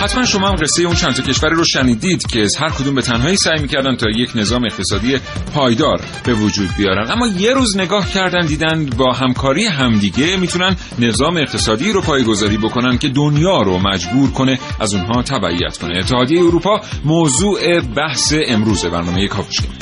حتما شما هم قصه اون چند تا کشوری رو شنیدید که از هر کدوم به تنهایی سعی می‌کردن تا یک نظام اقتصادی پایدار به وجود بیارن. اما یه روز نگاه کردن دیدن با همکاری همدیگه می‌تونن نظام اقتصادی رو پایگذاری بکنن که دنیا رو مجبور کنه از اونها تبعیت کنه. اتحادیه اروپا موضوع بحث امروز برنامه کاوشگر.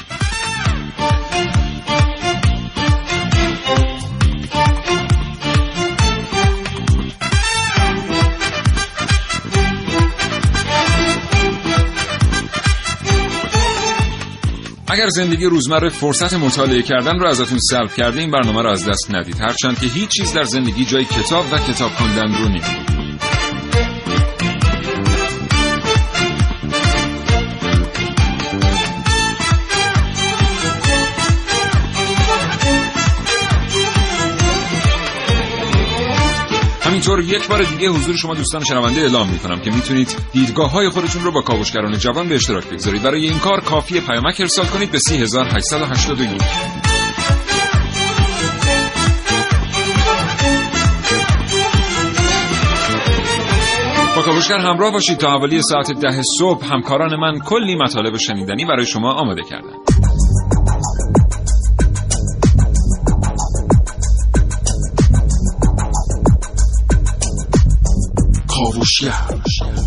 اگر زندگی روزمره فرصت مطالعه کردن رو ازتون سلب کرده این برنامه رو از دست ندید. هرچند که هیچ چیز در زندگی جای کتاب و کتاب خواندن رو نمی‌گیره همینطور یک بار دیگه حضور شما دوستان شنونده اعلام می‌کنم که می‌تونید دیدگاه های خودتون رو با کاوشگران جوان به اشتراک بگذارید. برای این کار کافی پیامک ارسال کنید به 3881 با کاوشگر همراه باشید تا حوالی ساعت ده صبح همکاران من کلی مطالب شنیدنی برای شما آماده کردن کاوشگر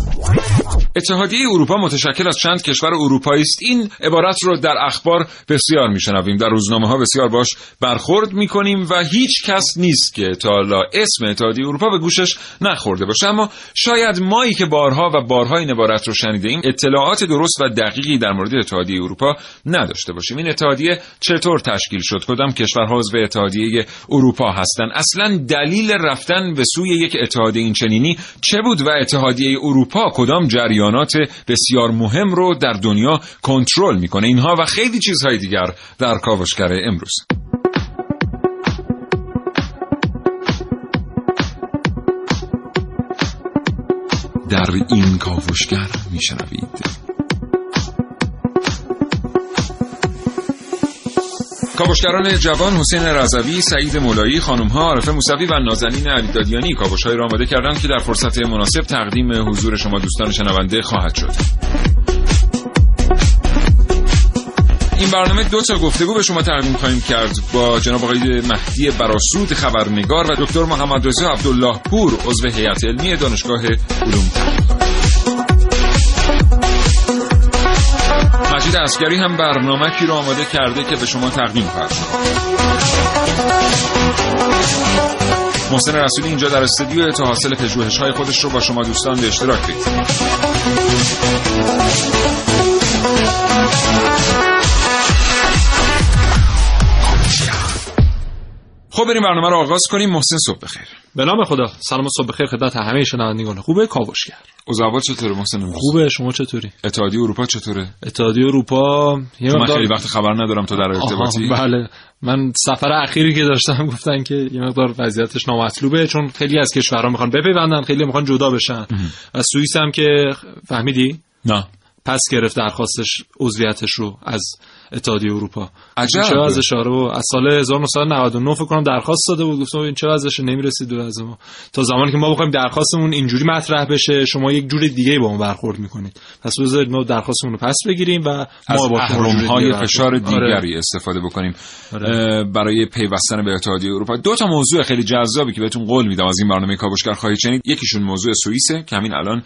اتحادیه اروپا متشکل از چند کشور اروپایی است. این عبارت رو در اخبار بسیار میشنویم. در روزنامه ها بسیار باش برخورد می‌کنیم و هیچ کس نیست که تا حالا اسم اتحادیه اروپا به گوشش نخورده باشه. اما شاید مایی که بارها و بارها این عبارت رو شنیده ایم اطلاعات درست و دقیقی در مورد اتحادیه اروپا نداشته باشیم. این اتحادیه چطور تشکیل شد؟ کدام کشورها عضو اتحادیه اروپا هستند اصلا دلیل رفتن به سوی یک اتحادیه این چنینی چه بود و اتحادیه اروپا کدام جریانات بسیار مهم رو در دنیا کنترل می‌کنه اینها و خیلی چیزهای دیگر در کاوشگر امروز. در این کاوشگر میشنوید. کاوشگران جوان حسین رضوی، سعید مولایی، خانم‌ها عارفه موسوی و نازنین علیدادیانی کاوش‌هایی را آماده کردند که در فرصت مناسب تقدیم حضور شما دوستان شنونده خواهد شد. این برنامه دو تا گفتگو به شما تقدیم خواهیم کرد با جناب آقای مهدی براسود خبرنگار و دکتر محمد رضا عبدالله پور عضو هیئت علمی دانشگاه علوم اسکری هم برنامه‌کی رو آماده کرده که به شما تقدیم خواهد محسن رسولی اینجا در استودیو تا حاصل پژوهش‌های خودش رو با شما دوستان به اشتراک بگذارد خب بریم برنامه رو آغاز کنیم. محسن صبح بخیر. به نام خدا. سلام و صبح بخیر خدمت همه شنوندگان خوبه کاوشگر. اوضاع چطوره محسن امروز؟ خوبه. شما چطوری؟ اتحادیه اروپا چطوره؟ اتحادیه اروپا یه من مقدار خیلی وقت خبر ندارم تو در ارتباطی. بله. من سفر اخیری که داشتم گفتن که یه مقدار وضعیتش نامطلوبه چون خیلی از کشورها می‌خوان بپیوندن خیلی می‌خوان جدا بشن. از سوئیس هم که فهمیدی؟ نه. پس گرفت درخواستش عضویتش رو از اتحادیه اروپا. عجب. چه از اشاره و از سال 1999 فکر کنم درخواست داده بود. گفتم این چه ازش نمی‌رسید دور از ما؟ تا زمانی که ما بخوایم درخواستمون اینجوری مطرح بشه شما یک جور دیگه با ما برخورد می‌کنید. پس بذارید ما درخواستمون رو پس بگیریم و ما با دیگه فشار برخورد. آره. دیگری استفاده بکنیم. آره. برای پیوستن به اتحادیه اروپا. دو تا موضوع خیلی جذابی که بهتون قول میدم از این برنامه کاوشگر خواهید شنید. یکیشون موضوع سوئیسه که همین الان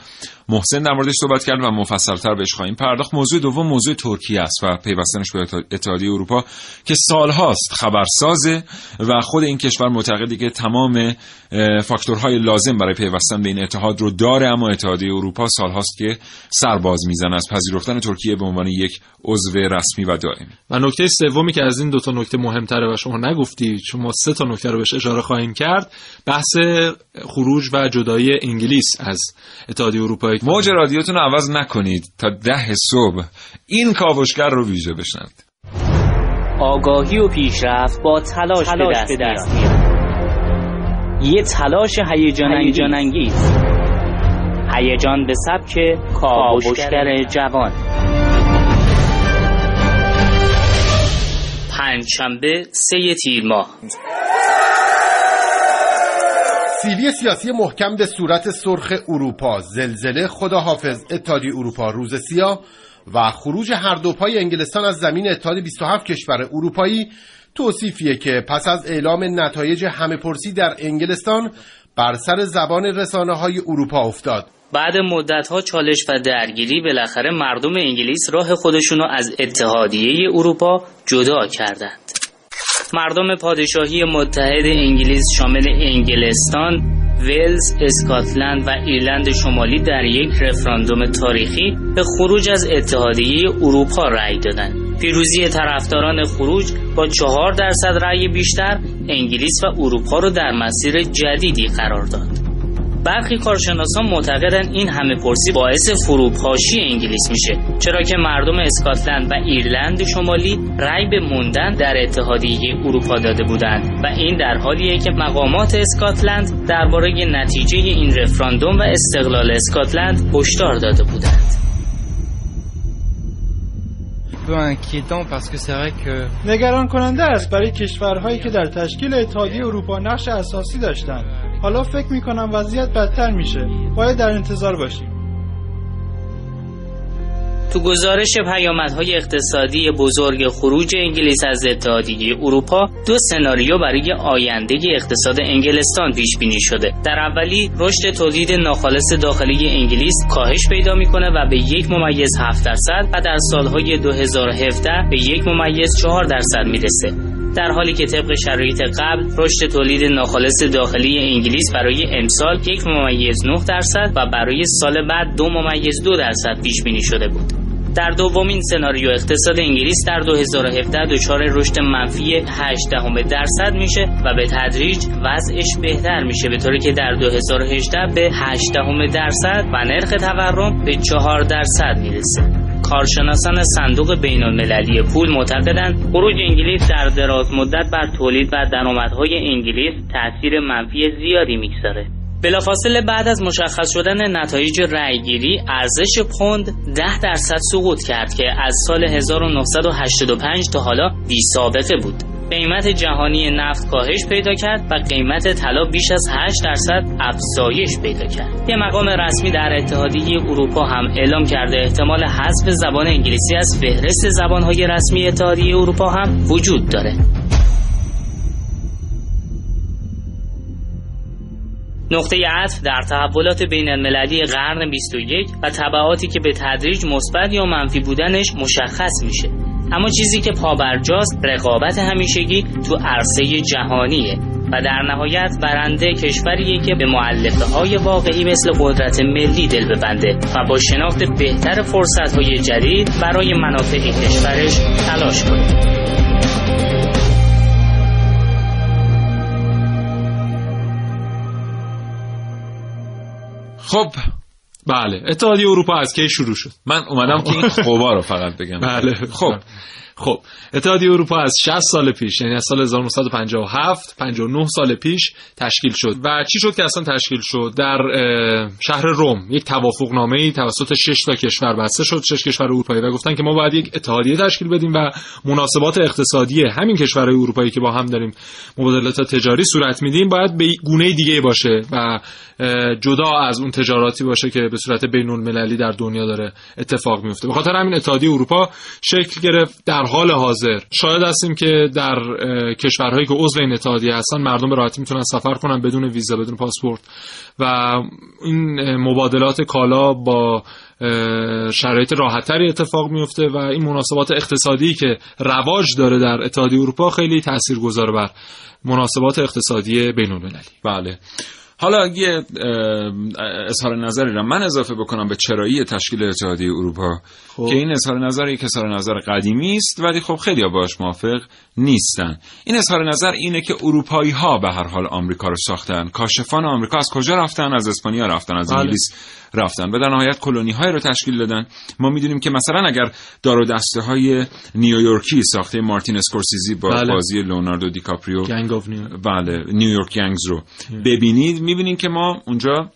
محسن در موردش صحبت کرد و مفصلتر بهش خواهیم پرداخت. موضوع دوم موضوع ترکیه است و پیوستنش با اتحادیه اروپا که سالهاست خبرسازه و خود این کشور معتقده که تمام فاکتورهای لازم برای پیوستن به این اتحاد رو داره اما اتحادیه اروپا سالهاست که سرباز می‌زنه از پذیرفتن ترکیه به عنوان یک عضو رسمی و دائمی. و نکته سومی که از این دو تا نکته مهمتره و شما نگفتی چون ما سه تا نکته رو بهش اشاره خواهیم کرد بحث خروج و جدایی انگلیس از اتحادیه اروپایی موج رادیوتون رو عوض نکنید تا ده صبح این کاوشگر رو ویژه بشنوید. آگاهی و پیشرفت با تلاش, تلاش به دست میاد. یه تلاش هیجان انگیز هیجان به سبک کاوشگر جوان. پنجشنبه سه تیر ماه. سیلی سیاسی محکم به صورت سرخ اروپا. زلزله خداحافظ اتحادیه اروپا روز سیاه و خروج هر دو پای انگلستان از زمین اتحاد 27 کشور اروپایی توصیفیه که پس از اعلام نتایج همه پرسی در انگلستان بر سر زبان رسانه های اروپا افتاد. بعد مدت ها چالش و درگیری بالاخره مردم انگلیس راه خودشونو از اتحادیه اروپا جدا کردند. مردم پادشاهی متحد انگلیس شامل انگلستان، ولز، اسکاتلند و ایرلند شمالی در یک رفراندوم تاریخی به خروج از اتحادیه اروپا رأی دادند. پیروزی طرفداران خروج با چهار درصد رأی بیشتر انگلیس و اروپا را در مسیر جدیدی قرار داد. برخی کارشناسان معتقدند این همه پرسی باعث فروپاشی انگلیس میشه. چرا که مردم اسکاتلند و ایرلند شمالی رأی به موندن در اتحادیه اروپا داده بودند و این در حالیه که مقامات اسکاتلند درباره نتیجه این رفراندوم و استقلال اسکاتلند هشدار داده بودند. نگران کننده است برای کشورهایی که در تشکیل اتحادیه اروپا نقش اساسی داشتند. حالا فکر می‌کنم وضعیت بدتر میشه. باید در انتظار باشیم. تو گزارش پیامدهای اقتصادی بزرگ خروج انگلیس از اتحادیه اروپا دو سناریو برای آینده اقتصاد انگلستان پیش بینی شده. در اولی رشد تولید ناخالص داخلی انگلیس کاهش پیدا می‌کنه و به یک ممیز 7 درصد و در سالهای 2017 به یک ممیز 4 درصد می‌رسه. در حالی که طبق شرایط قبل رشد تولید ناخالص داخلی انگلیس برای امسال یک ممیز 9 درصد و برای سال بعد دو ممیز دو درصد پیش بینی شده بود. در دومین سناریو اقتصاد انگلیس در 2017 دچار رشد منفی 8 درصد میشه و به تدریج وضعش بهتر میشه به طوری که در 2018 به 8 درصد و نرخ تورم به 4 درصد می‌رسه. کارشناسان صندوق بین المللی پول معتقدند خروج انگلیس در دراز مدت بر تولید و درآمدهای انگلیس تاثیر منفی زیادی می‌گذاره. بلافاصله بعد از مشخص شدن نتایج رأیگیری ارزش پوند 10 درصد سقوط کرد که از سال 1985 تا حالا بی سابقه بود قیمت جهانی نفت کاهش پیدا کرد و قیمت طلا بیش از 8 درصد افزایش پیدا کرد. یه مقام رسمی در اتحادیه اروپا هم اعلام کرده احتمال حذف زبان انگلیسی از فهرست زبانهای رسمی اتحادیه اروپا هم وجود داره. نقطه عطف در تحولات بین المللی قرن 21 و طبعاتی که به تدریج مثبت یا منفی بودنش مشخص میشه. اما چیزی که پابرجاست رقابت همیشگی تو عرصه جهانیه و در نهایت برنده کشوریه که به معلفه های واقعی مثل قدرت ملی دل ببنده و با شناخت بهتر فرصت های جدید برای منافع کشورش تلاش کنه. خب بله اتحادیه اروپا از کی شروع شد؟ من اومدم که این خوبا رو فقط بگم. بله خب خب اتحادیه اروپا از 60 سال پیش یعنی از سال 1957 59 سال پیش تشکیل شد. و چی شد که اصلا تشکیل شد؟ در شهر روم یک توافق نامه ای توسط 6 تا کشور بسته شد. 6 کشور اروپایی و گفتن که ما باید یک اتحادیه تشکیل بدیم و مناسبات اقتصادی همین کشورهای اروپایی که با هم داریم مبادلات تجاری صورت میدیم باید به گونه دیگه باشه. و جدا از اون تجاراتی باشه که به صورت بین المللی در دنیا داره اتفاق میفته. به خاطر همین اتحادیه اروپا شکل گرفت. در حال حاضر شاید هستیم که در کشورهایی که عضو این اتحادیه هستن مردم به راحتی می‌تونن سفر کنن بدون ویزا بدون پاسپورت. و این مبادلات کالا با شرایط راحتتری اتفاق میفته و این مناسبات اقتصادی که رواج داره در اتحادیه اروپا خیلی تاثیرگذار بر مناسبات اقتصادی بین المللی. بله. حالا یه اظهار نظری را من اضافه بکنم به چرایی تشکیل اتحادیه اروپا خب. که این اظهار نظری که اظهار نظر قدیمی است ولی خب خیلی باش موافق نیستن این اظهار نظر اینه که اروپایی ها به هر حال آمریکا رو ساختن کاشفان آمریکا از کجا رفتن از اسپانیا رفتن از بله. انگلیس رفتن. و در نهایت کلونی های رو تشکیل دادن. ما می‌دونیم که مثلا اگر دار و دسته های نیویورکی ساخته مارتین اسکورسیزی با بله. بازی لئوناردو دیکاپریو بله New York Gangs رو. ببینید می‌بینید که ما اونجا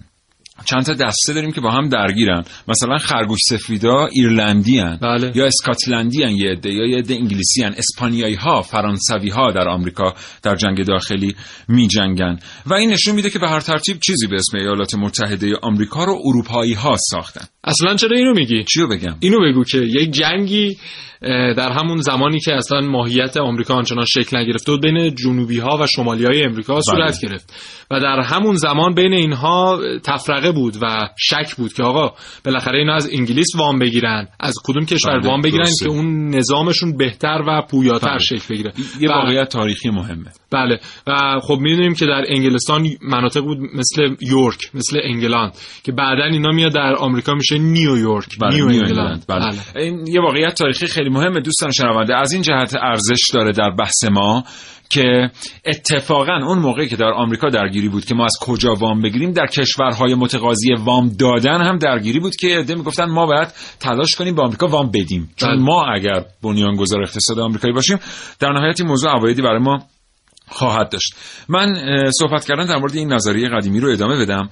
چند تا دسته داریم که با هم درگیرن مثلا خرگوش سفیدا ایرلندی هن. بله. یا اسکاتلندی هن یه عده یا یه عده انگلیسی هن. اسپانیایی ها فرانسوی ها در آمریکا در جنگ داخلی می جنگن و این نشون میده که به هر ترتیب چیزی به اسم ایالات متحده آمریکا رو اروپایی ها ساختن اصلا چرا اینو میگی چیو بگم اینو بگو که یک جنگی در همون زمانی که اصلا ماهیت آمریکا آنچنان شکل نگرفته بود بین جنوبی ها و شمالی های امریکا صورت بله. گرفت و در همون زمان بین اینها تفرقه بود و شک بود که آقا بالاخره اینا از انگلیس وام بگیرن از کدوم کشور بله. وام بگیرن که اون نظامشون بهتر و پویاتر بله. شکل بگیره یه واقعیت تاریخی مهمه بله و خب می‌دونیم که در انگلستان مناطق بود مثل یورک مثل انگلند که بعدا اینا میاد در آمریکا میشه نیویورک بله. نیو, انگلند بله. بله. این یه واقعیت تاریخی خیلی مهمه دوستان شنونده از این جهت ارزش داره در بحث ما که اتفاقا اون موقعی که در آمریکا درگیری بود که ما از کجا وام بگیریم در کشورهای متقاضی وام دادن هم درگیری بود که عده می‌گفتن ما باید تلاش کنیم به آمریکا وام بدیم چون بله. ما اگر بنیانگذار اقتصاد آمریکایی باشیم در نهایت این موضوع عوایدی برای ما خواهد داشت. من صحبت کردن در مورد این نظریه قدیمی رو ادامه بدم.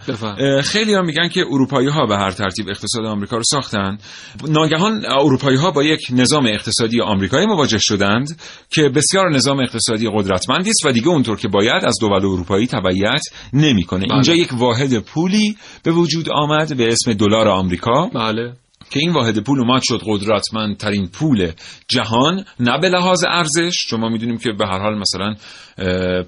خیلی ها میگن که اروپایی ها به هر ترتیب اقتصاد آمریکا رو ساختن. ناگهان اروپایی ها با یک نظام اقتصادی آمریکایی مواجه شدند که بسیار نظام اقتصادی قدرتمندی است و دیگه اونطور که باید از دول اروپایی تبعیت نمی‌کنه. بله. اینجا یک واحد پولی به وجود آمد به اسم دلار آمریکا. بله. که این واحد پول اومد شد قدرتمندترین پول جهان نه به لحاظ ارزش. چون ما می‌دونیم که به هر حال مثلا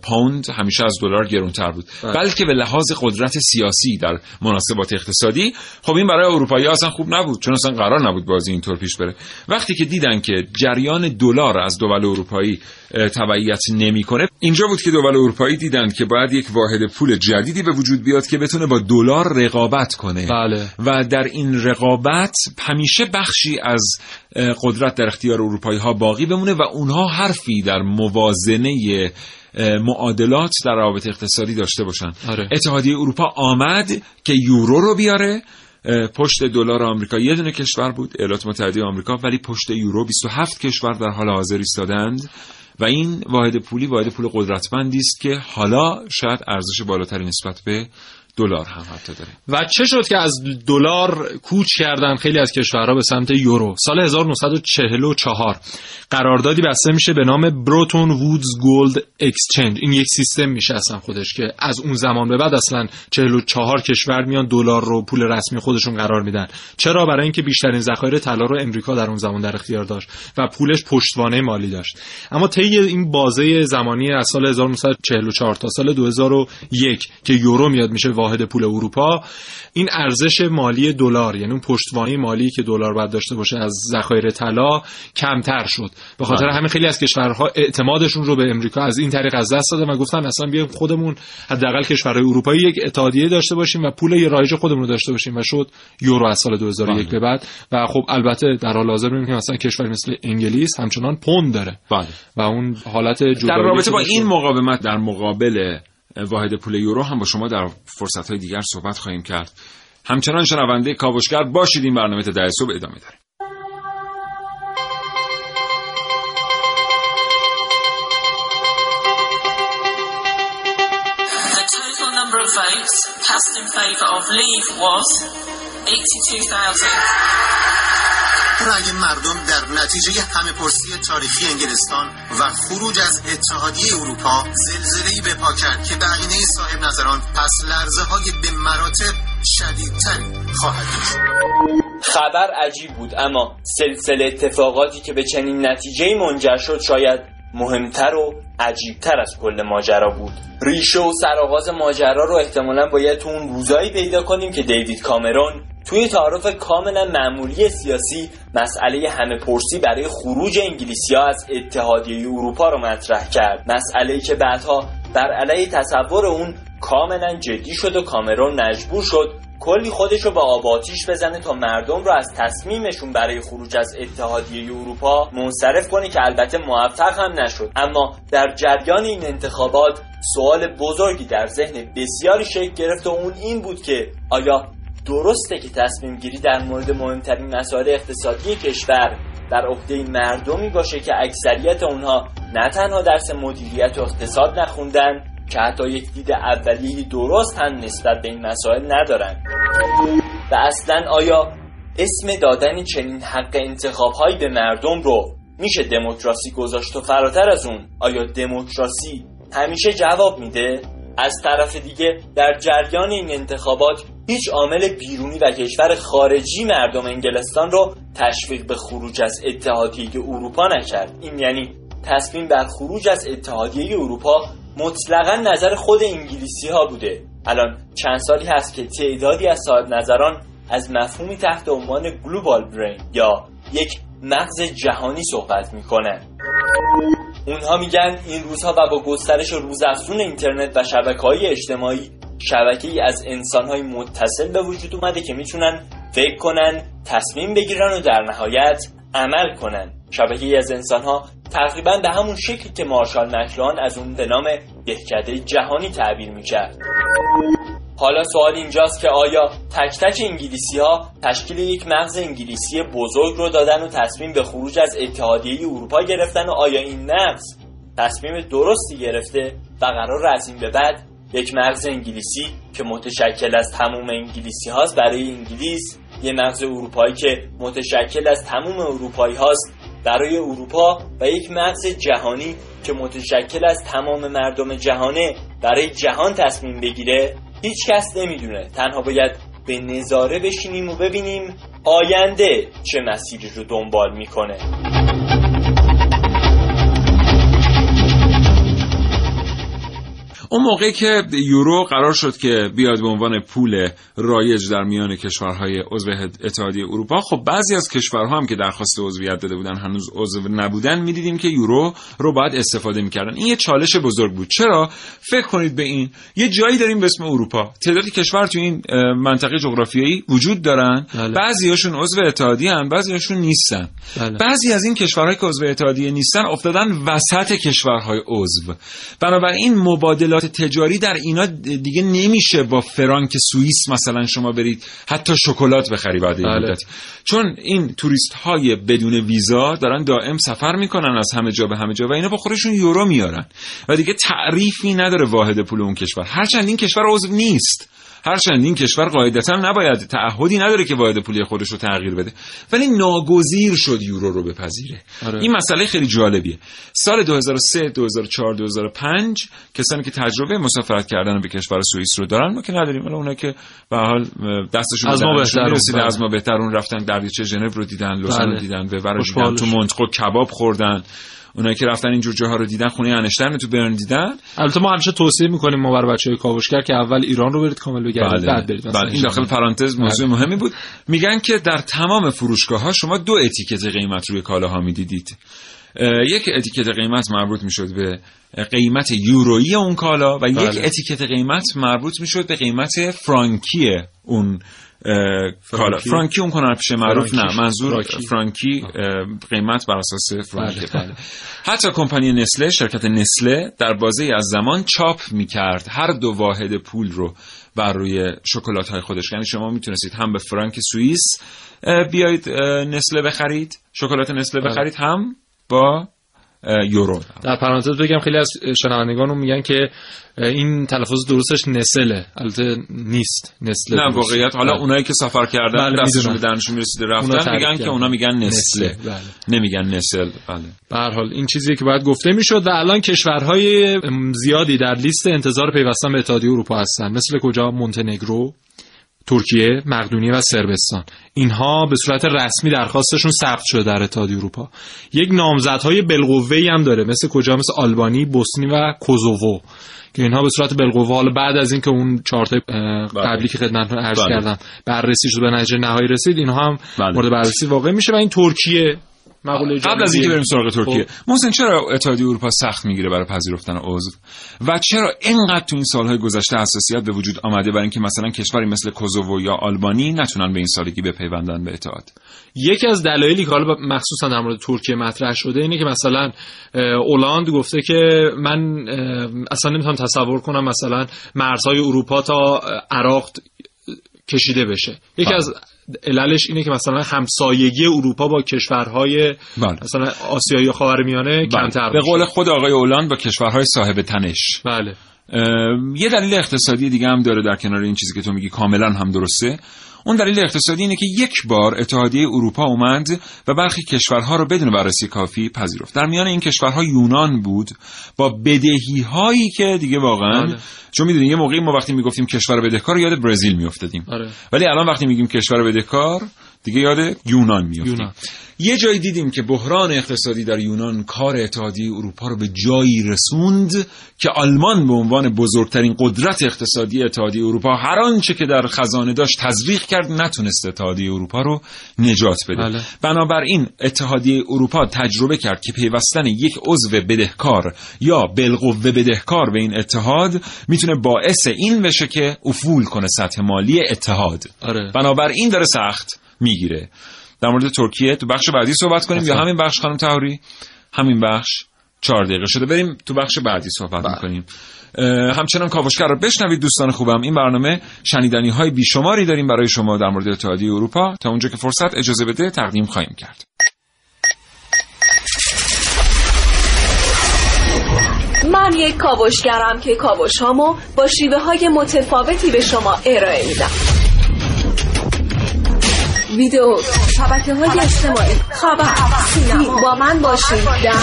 پوند همیشه از دلار گرونتر بود بله. بلکه به لحاظ قدرت سیاسی در مناسبات اقتصادی خب این برای اروپایی اصلا خوب نبود چون اصلا قرار نبود بازی اینطور پیش بره وقتی که دیدن که جریان دلار از دول اروپایی تبعیت نمی‌کنه اینجا بود که دول اروپایی دیدن که باید یک واحد پول جدیدی به وجود بیاد که بتونه با دلار رقابت کنه بله. و در این رقابت همیشه بخشی از قدرت در اختیار اروپایی ها باقی بمونه و اونها حرفی در موازنه معادلات در روابط اقتصادی داشته باشن آره. اتحادیه اروپا آمد که یورو رو بیاره. پشت دلار آمریکا یه دونه کشور بود ایالات متحده آمریکا ولی پشت یورو 27 کشور در حال حاضر ایستادند. و این واحد پولی واحد پول قدرتمندی است که حالا شاید ارزش بالاتری نسبت به دلار. هم حتی داره و چه شد که از دلار کوچ کردن خیلی از کشورها به سمت یورو؟ سال 1944 قراردادی بسته میشه به نام بروتون وودز گولد اکسچنج این یک سیستم میشه اصلا خودش که از اون زمان به بعد اصلا 44 کشور میان دلار رو پول رسمی خودشون قرار میدن. چرا؟ برای اینکه بیشترین ذخایر طلا رو امریکا در اون زمان در اختیار داشت و پولش پشتوانه مالی داشت. اما طی این بازه زمانی از سال 1944 تا سال 2001 که یورو میاد میشه واحد پول اروپا این ارزش مالی دلار یعنی اون پشتوانه مالی که دلار باید داشته باشه از ذخایر طلا کمتر شد به خاطر بله. همین خیلی از کشورها اعتمادشون رو به امریکا از این طریق از دست دادن و گفتن اصلا بیایم خودمون حداقل کشورهای اروپایی یک اتحادیه داشته باشیم و پول رایج خودمون رو داشته باشیم و شد یورو از سال 2001 بله. به بعد و خب البته در حال حاضر می‌بینیم که مثلا کشور مثل انگلیس همچنان پوند داره بله. و اون حالت در رابطه با این مقاومت در مقابل واحد پول یورو هم با شما در فرصت های دیگر صحبت خواهیم کرد همچنان شنونده کاوشگر باشید این برنامه تا ده صبح ادامه داره cast in favor of leave was 82,000. رأی مردم در نتیجه همه پرسی تاریخی انگلستان و خروج از اتحادیه اروپا زلزله‌ای به پا کرد که به عینه صاحب نظران پس لرزه های به مراتب شدیدتری خواهد داشت. خبر عجیب بود اما سلسله اتفاقاتی که به چنین نتیجه منجر شد شاید مهمتر و عجیبتر از کل ماجرا بود. ریشه و سرآغاز ماجرا رو احتمالا باید تو اون روزایی پیدا کنیم که دیوید کامرون توی تعارف کاملا معمولی سیاسی مسئله همه پرسی برای خروج انگلیسی ها از اتحادیه اروپا رو مطرح کرد. مسئله که بعدها بر علیه تصور اون کاملا جدی شد و کامرون مجبور شد کلی خودش رو با آب آتیش بزنه تا مردم رو از تصمیمشون برای خروج از اتحادیه اروپا منصرف کنه که البته موفق هم نشد. اما در جریان این انتخابات سوال بزرگی در ذهن بسیاری شکل گرفت و اون این بود که آیا درسته که تصمیم گیری در مورد مهمترین مسائل اقتصادی کشور در عهده مردمی باشه که اکثریت اونها نه تنها درس مدیریت و اقتصاد نخوندن که حتی یک دید اولیه درست هم نسبت به این مسائل ندارن. و اصلا آیا اسم دادن چنین حق انتخاب هایی به مردم رو میشه دموکراسی گذاشت و فراتر از اون؟ آیا دموکراسی همیشه جواب میده؟ از طرف دیگه در جریان این انتخابات هیچ عامل بیرونی و کشور خارجی مردم انگلستان رو تشویق به خروج از اتحادیه اروپا نکرد. این یعنی تصمیم بر خروج از اتحادیه اروپا مطلقا نظر خود انگلیسی ها بوده. الان چند سالی هست که تعدادی از صاحب نظران از مفهومی تحت عنوان گلوبال برین یا یک مغز جهانی صحبت می‌کنن. اونها میگن این روزها و با گسترش روزافزون اینترنت و شبکه های اجتماعی شبکه ای از انسان های متصل به وجود اومده که می‌تونن فکر کنن تصمیم بگیرن و در نهایت عمل کنن. شبکه ای از انسان ها تقریبا به همون شکلی که مارشال مکلان از اون به نام دهکده جهانی تعبیر می‌کرد. حالا سوال اینجاست که آیا تک تک انگلیسی ها تشکیل یک مغز انگلیسی بزرگ رو دادن و تصمیم به خروج از اتحادیه اروپا گرفتن و آیا این مغز تصمیم درستی گرفته و قرار از به بعد یک مغز انگلیسی که متشکل از تمام انگلیسی هاست برای انگلیس یه مغز اروپایی که متشکل از تمام اروپایی هاست برای اروپا و یک مغز جهانی که متشکل از تمام مردم جهانه برای جهان تصمیم بگیره. هیچ کس نمی‌دونه. تنها باید به نظاره بشینیم و ببینیم آینده چه مسیری رو دنبال می‌کنه. اون موقعی که یورو قرار شد که بیاد به عنوان پول رایج در میان کشورهای عضو اتحادیه اروپا خب بعضی از کشورها هم که درخواست عضویت داده بودن هنوز عضو نبودن می‌دیدیم که یورو رو باید استفاده می‌کردن. این یه چالش بزرگ بود. چرا؟ فکر کنید به این. یه جایی داریم به اسم اروپا. تعدادی کشور تو این منطقه جغرافیایی وجود دارن. بله. بعضیاشون عضو اتحادیه ان بعضیاشون نیستن. بله. بعضی از این کشورهایی که عضو اتحادیه نیستن افتادن وسط کشورهای عضو. بنابراین مبادلات تجاری در اینا دیگه نمیشه با فرانک سوئیس مثلا شما برید حتی شکلات بخری بعد بله. مدت. چون این توریست های بدون ویزا دارن دائم سفر می‌کنن از همه جا به همه جا و اینا با خودشون یورو میارن. و دیگه تعریفی نداره واحد پول اون کشور. هرچند این کشور عضو نیست. هرچند این کشور قاعدتا نباید تعهدی نداره که واحد پولی خودش رو تغییر بده ولی ناگزیر شد یورو رو بپذیره آره. این مسئله خیلی جالبیه سال 2003 2004 2005 کسانی که تجربه مسافرت کردن به کشور سوئیس رو دارن ما که نداریم ولی اونایی که به حال دستشون از به ما بله. از ما بهترون رفتن دریاچه ژنو رو دیدن لوزان رو بله. دیدن رو خوشحالش. دیدن تو مونتقو کباب خوردن اونایی که رفتن اینجور جاها رو دیدن خونه انشترن تو برن دیدن. البته ما همیشه توصیه می‌کنیم ما برای بچهای کاوشگر که اول ایران رو برید کامل بگردید بعد برید. بله. این داخل پرانتز موضوع مهمی بود. میگن که در تمام فروشگاه ها شما دو اتیکت قیمت روی کالاها می‌دیدید. یک اتیکت قیمت مربوط می‌شد به قیمت یورویی اون کالا و یک بله. اتیکت قیمت مربوط می‌شد به قیمت فرانکی اون کالا فرانکی؟ اون هنرپیشه معروف. نه منظور فرانکی. فرانکی قیمت بر اساس فرانکی بله، بله. حتی کمپانی نسله شرکت نسله در بازه از زمان چاپ می‌کرد هر دو واحد پول رو بر روی شکلات های خودش یعنی شما می‌تونستید هم به فرانک سوئیس بیایید نسله بخرید شکلات نسله بله. بخرید هم با یورو در پرانتز بگم خیلی از شنوندگان میگن که این تلفظ درستش نسله البته نیست نسله نه. واقعیت حالا بله. اونایی که سفر کردن بله، دستشون به. دهنشون می‌رسیده رفتن میگن که. اونا میگن نسله نسله، بله. نمیگن نسل بله به هر حال این چیزی که باید گفته می‌شد و الان کشورهای زیادی در لیست انتظار پیوستن به اتحادیه اروپا هستن مثل کجا مونتنگرو ترکیه، مقدونیه و سربستان اینها به صورت رسمی درخواستشون ثبت شده در اتحادیه اروپا. یک نامزدهای بالقوه هم داره مثل کجا؟ مثل آلبانی، بوسنی و کوزوو که اینها به صورت بالقوه حالا بعد از اینکه اون چارت قبلی که خدمتتون عرض بله. کردم بررسی شد به نتیجه نهایی رسید اینها هم بله. مورد بررسی واقع میشه. و این ترکیه مقوله قبل از اینکه بریم سراغ ترکیه خب. محسن چرا اتحادیه اروپا سخت می‌گیره برای پذیرفتن عضو؟ و چرا اینقدر تو این سالهای گذشته حساسیت به وجود آمده برای اینکه مثلا کشوری مثل کوزوو یا آلبانی نتونن به این سالگی بپیوندن به اتحاد؟ یکی از دلایلی که حالا مخصوصا در مورد ترکیه مطرح شده اینه که مثلا اولاند گفته که من اصلا نمی‌تونم تصور کنم مثلا مرزهای اروپا تا عراق کشیده بشه یکی بله. از عللش اینه که مثلا همسایگی اروپا با کشورهای بله. مثلا آسیایی و خاورمیانه کمتر به. قول خود آقای اولاند با کشورهای صاحب تنش بله یه دلیل اقتصادی دیگه هم داره در کنار این چیزی که تو میگی کاملا هم درسته اون دلیل اقتصادی اینه که یک بار اتحادیه اروپا اومد و برخی کشورها رو بدون بررسی کافی پذیرفت در میان این کشورها یونان بود با بدهی هایی که دیگه واقعا بله. چون می‌دونی یه موقعی ما وقتی می‌گفتیم کشور بدهکار یاد برزیل میافتادیم آره. ولی الان وقتی میگیم کشور بدهکار دیگه یاد یونان میافتیم یونان. یه جایی دیدیم که بحران اقتصادی در یونان کار اتحادیه اروپا رو به جایی رسوند که آلمان به عنوان بزرگترین قدرت اقتصادی اتحادیه اروپا هر آنچه که در خزانه داشت تزریق کرد نتونست اتحادیه اروپا رو نجات بده بله. بنابراین اتحادیه اروپا تجربه کرد که پیوستن یک عضو بدهکار یا بالقوه بدهکار به این اتحاد می‌تونه باعث این بشه که افول کنه سطح مالی اتحاد آره. بنابراین داره سخت می‌گیره در مورد ترکیه تو بخش بعدی صحبت کنیم یا همین بخش خانم تهوری همین بخش چهار دقیقه شده. بریم تو بخش بعدی صحبت می‌کنیم. همچنان کاوشگر رو بشنوید دوستان خوبم. این برنامه شنیدنی های بیشماری داریم برای شما در مورد اتحادیه اروپا. تا اونجا که فرصت اجازه بده تقدیم خواهیم کرد. من یک کاوشگرم که کاوش هامو با شیوه های متفاوتی به شما ارائه میدم. ویدیو شبکه های اجتماعی. خبر. سینما با من باشید در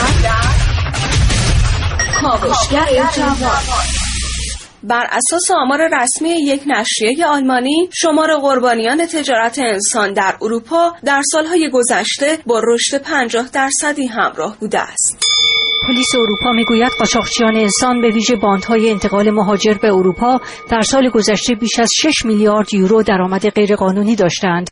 کاوشگر جوان. بر اساس آمار رسمی یک نشریه آلمانی شمار قربانیان تجارت انسان در اروپا در سالهای گذشته با رشد 50 درصدی همراه بوده است. پلیس اروپا می‌گوید قاچاقچیان انسان به ویژه باندهای انتقال مهاجر به اروپا در سال گذشته بیش از 6 میلیارد یورو درآمد غیرقانونی داشتند.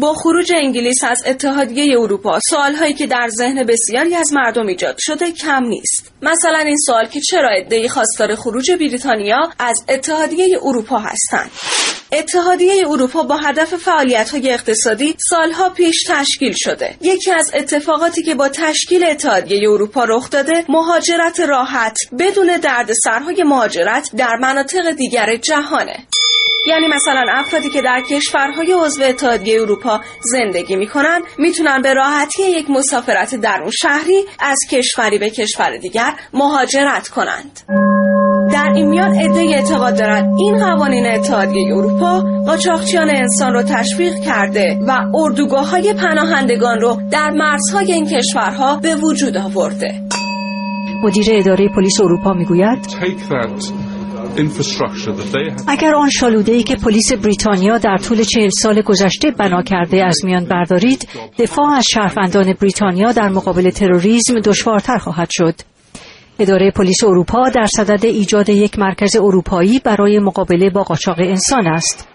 با خروج انگلیس از اتحادیه اروپا سوالهایی که در ذهن بسیاری از مردم ایجاد شده کم نیست مثلا این سوال که چرا عدهای خواستار خروج بریتانیا از اتحادیه اروپا هستند اتحادیه اروپا با هدف فعالیت‌های اقتصادی سالها پیش تشکیل شده. یکی از اتفاقاتی که با تشکیل اتحادیه اروپا رخ داده، مهاجرت راحت بدون دردسرهای مهاجرت در مناطق دیگر جهانه. یعنی مثلا افرادی که در کشورهای عضو اتحادیه اروپا زندگی می‌کنن می‌تونن به راحتی یک مسافرت درون شهری از کشوری به کشور دیگر مهاجرت کنند. در این میان عده اعتقاد دارند این قوانین اتحادیه اروپا قاچاقچیان انسان رو تشویق کرده و اردوگاه های پناهندگان رو در مرزهای این کشورها به وجود آورده. مدیر اداره پلیس اروپا می‌گوید اگر آن شالوده‌ای که پلیس بریتانیا در طول چهل سال گذشته بنا کرده از میان بردارید دفاع از شهروندان بریتانیا در مقابل تروریسم دشوارتر خواهد شد. اداره پلیس اروپا در صدد ایجاد یک مرکز اروپایی برای مقابله با قاچاق انسان است.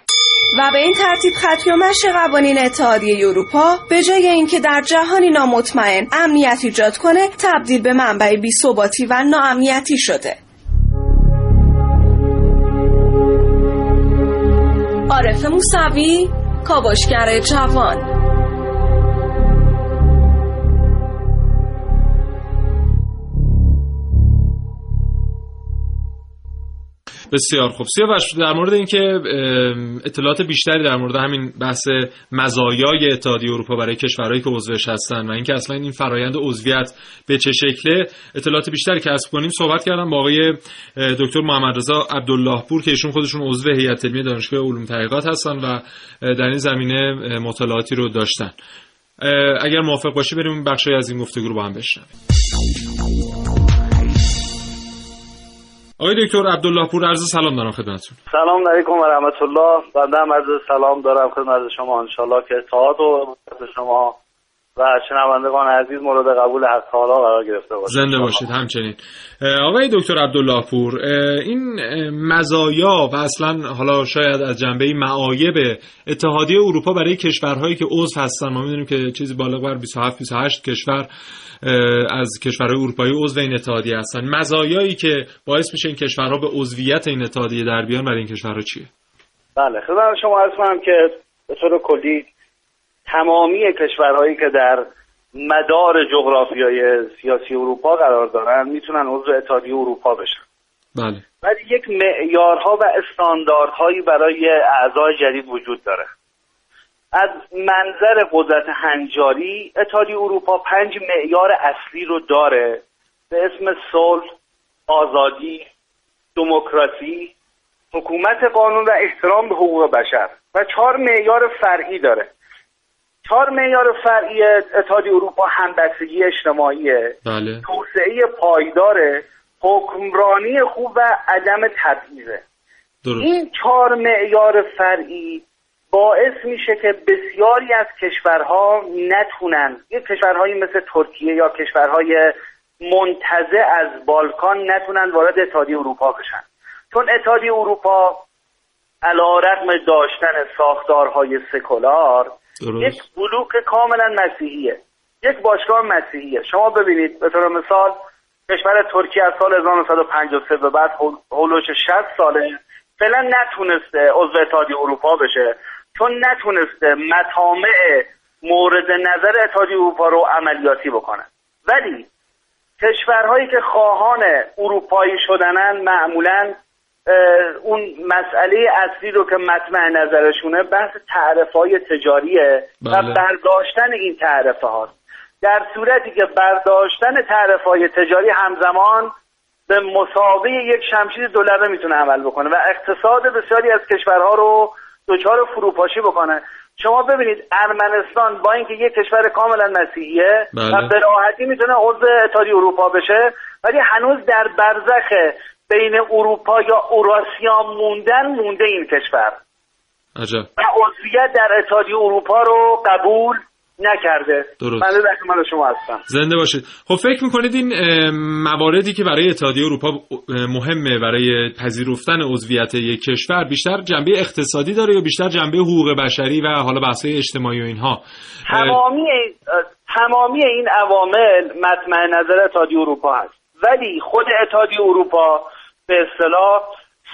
و به این ترتیب خطی و مشی قوانین اتحادیه اروپا به جای اینکه در جهانی نامطمئن امنیت ایجاد کنه تبدیل به منبع بی‌ثباتی و ناامنیتی شده. عارف موسوی کاوشگر جوان. بسیار خوب. سیاوش در مورد اینکه اطلاعات بیشتری در مورد همین بحث مزایای اتحادیه اروپا برای کشورهایی که عضوش هستن و اینکه اصلا این فرایند عضویت به چه شکله اطلاعات بیشتری کسب کنیم صحبت کردم با آقای دکتر محمد رضا عبدالله پور که ایشون خودشون عضو هیئت علمی دانشگاه علوم تحقیقات هستن و در این زمینه مطالعاتی رو داشتن. اگر موافق باشی بریم بخشی از این گفتگو رو با هم بشنویم. آقای دکتر عبدالله پور عرض سلام دارم خدمتتون. سلام علیکم و رحمت الله. بنده هم عرض سلام دارم خدمت شما انشالله که اتحاد و شما و شنوندگان عزیز مورد قبول حق تعالی قرار گرفته باشید. زنده باشید همچنین. آقای دکتر عبدالله پور این مزایا و اصلا حالا شاید از جنبه معایب اتحادیه اروپا برای کشورهایی که عضو هستن ما می‌دونیم که چیزی بالغ بر 27 28 کشور از کشورهای اروپایی عضو این اتحادیه هستن. مزایایی که باعث میشه این کشورها به عضویت این اتحادیه در بیان برای این کشورها چیه؟ بله خدمت شما عرض که به طور کلی تمامی کشورهایی که در مدار جغرافیای سیاسی اروپا قرار دارن می‌تونن عضو اتحادیه اروپا بشن. بله. ولی یک معیارها و استانداردهایی برای اعضای جدید وجود داره. از منظر قدرت هنجاری اتحادیه اروپا پنج معیار اصلی رو داره به اسم صلح آزادی دموکراسی حکومت قانون و احترام به حقوق بشر و چهار معیار فرعی داره. چهار معیار فرعی اتحادیه اروپا همبستگی اجتماعیه. بله. توسعه پایدار حکمرانی خوب و عدم تبعیضه. این چهار معیار فرعی باعث میشه که بسیاری از کشورها نتونن. یه کشورهایی مثل ترکیه یا کشورهای منتزع از بالکان نتونن وارد اتحادیه اروپا بشن. چون اتحادیه اروپا علا رقم داشتن ساختارهای سکولار درست. یک بلوک کاملا مسیحیه. یک باشگاه مسیحیه. شما ببینید به طور مثال کشور ترکیه از سال 1953 به بعد هول- هولوش 60 ساله. فعلا نتونسته عضو اتحادیه اروپا بشه. چون نتونسته مطامع مورد نظر اتحادیه اروپا رو عملیاتی بکنه. ولی کشورهایی که خواهان اروپایی شدنن معمولا اون مسئله اصلی رو که مطمع نظرشونه بحث تعرفه های تجاریه و بله. برداشتن این تعرفه هاست در صورتی که برداشتن تعرفه های تجاری همزمان به مساوی یک شمشیر دلار می‌تونه عمل بکنه و اقتصاد بسیاری از کشورها رو دچار فروپاشی بکنه شما ببینید ارمنستان با اینکه یک کشور کاملا مسیحیه بله. و به راحتی می‌تونه عضو اتحادیه اروپا بشه ولی هنوز در برزخ بین اروپا یا اوراسیا موندن مونده این کشور. عجب. و عضویت در اتحادیه اروپا رو قبول نکرده. درست. بله در شما هستم. زنده باشید. خب فکر می‌کنید این مواردی که برای اتحادیه اروپا مهمه برای پذیرفتن عضویت یک کشور بیشتر جنبه اقتصادی داره یا بیشتر جنبه حقوق بشری و حالا بحث‌های اجتماعی و اینها؟ تمامی تمامی این عوامل مطمع نظر اتحادیه اروپا هست. ولی خود اتحادیه اروپا به اصطلاح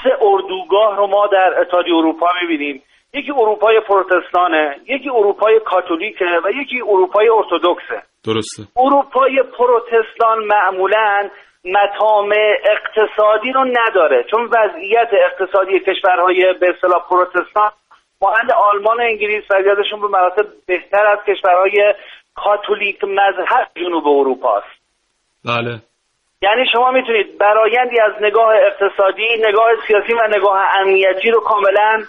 سه اردوگاه رو ما در اتحادیه اروپا می‌بینیم. یکی اروپای پروتستانه یکی اروپای کاتولیکه و یکی اروپای ارتودکسه درسته. اروپای پروتستان معمولا مطامع اقتصادی رو نداره چون وضعیت اقتصادی کشورهای به اصطلاح پروتستان مانند آلمان و انگلیس وضعیتشون به مراتب بهتر از کشورهای کاتولیک مذهب جنوب اروپا است بله. یعنی شما می‌تونید برایندی از نگاه اقتصادی نگاه سیاسی و نگاه امنیتی رو کاملا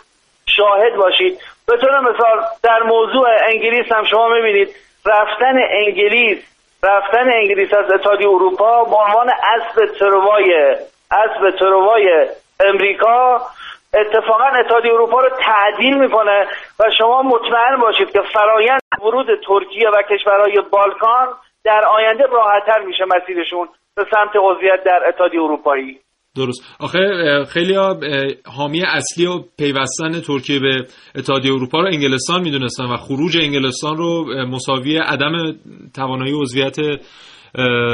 شاهد باشید. به طور مثال در موضوع انگلیس هم شما می‌بینید رفتن انگلیس رفتن انگلیس از اتحادیه اروپا به عنوان اسب تروای اسب تروای امریکا اتفاقا اتحادیه اروپا رو تعدیل می‌کنه. و شما مطمئن باشید که فرایند ورود ترکیه و کشورهای بالکان در آینده راحتتر میشه مسیرشون به سمت عضویت در اتحادیه اروپایی. درست. آخه خیلی حامی اصلی و پیوستن ترکیه به اتحادیه اروپا رو انگلستان می‌دونستن و خروج انگلستان رو مساوی عدم توانایی عضویت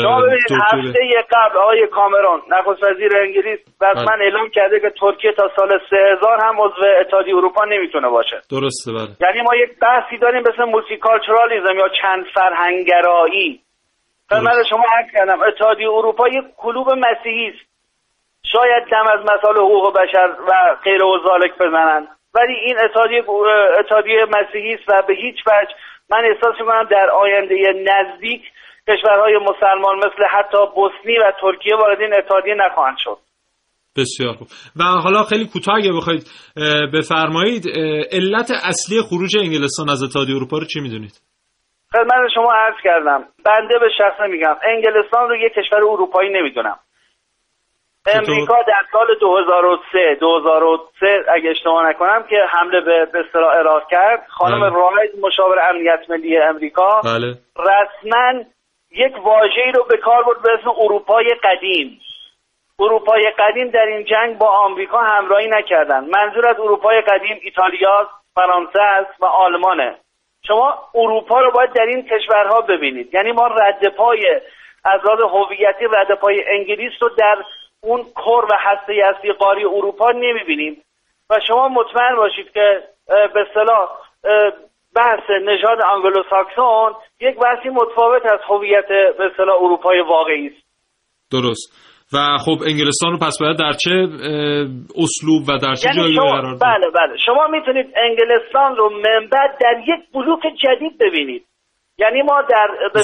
شما ببینید هفته قبل آقای کامرون نخست وزیر انگلیس رسما اعلام کرده که ترکیه تا سال 3000 هم عضو اتحادیه اروپا نمی‌تونه باشه. درسته بله. یعنی ما یک بحثی داریم مثل مولتیکالچرالیسم یا چند فرهنگرایی خدمت شما عرض کردم اتحادیه اروپا یک کلوب مسیحی است. شاید دم از مسائل حقوق بشر و غیر و ذالک بزنن ولی این اتحادیه اتحادیه مسیحی است و به هیچ وجه من احساس می‌کنم در آینده نزدیک کشورهای مسلمان مثل حتی بوسنی و ترکیه وارد این اتحادیه نخواهند شد. بسیار خوب. و حالا خیلی کوتاه اگه بخواید بفرمایید علت اصلی خروج انگلستان از اتحادیه اروپا رو چی می‌دونید؟ خدمت شما عرض کردم. بنده به شخصه میگم. انگلستان رو یک کشور اروپایی نمی‌دونم. امریکا در سال 2003 2003 اگه اشتباه نکنم که حمله به به اصطلاح کرد خانم بله. راید مشاور امنیت ملی امریکا بله. رسما یک واژه‌ای رو به کار برد به اسم اروپای قدیم. اروپای قدیم در این جنگ با آمریکا همراهی نکردن منظور از اروپای قدیم ایتالیا فرانسه است و آلمانه. شما اروپا رو باید در این کشورها ببینید. یعنی ما رد پای از لحاظ هویتی رد پای انگلیس رو در اون کور و هسته اصلی قاری اروپا نمی‌بینیم. و شما مطمئن باشید که به اصطلاح اه، بحث نژاد آنگلو ساکسون یک بحثی متفاوت از هویت به اصطلاح اروپای واقعی است. درست. و خب انگلستان رو پس باید در چه اسلوب و در چه یعنی جایی قرار بله بله. شما می‌تونید انگلستان رو منبع در یک بلوک جدید ببینید. یعنی ما در به.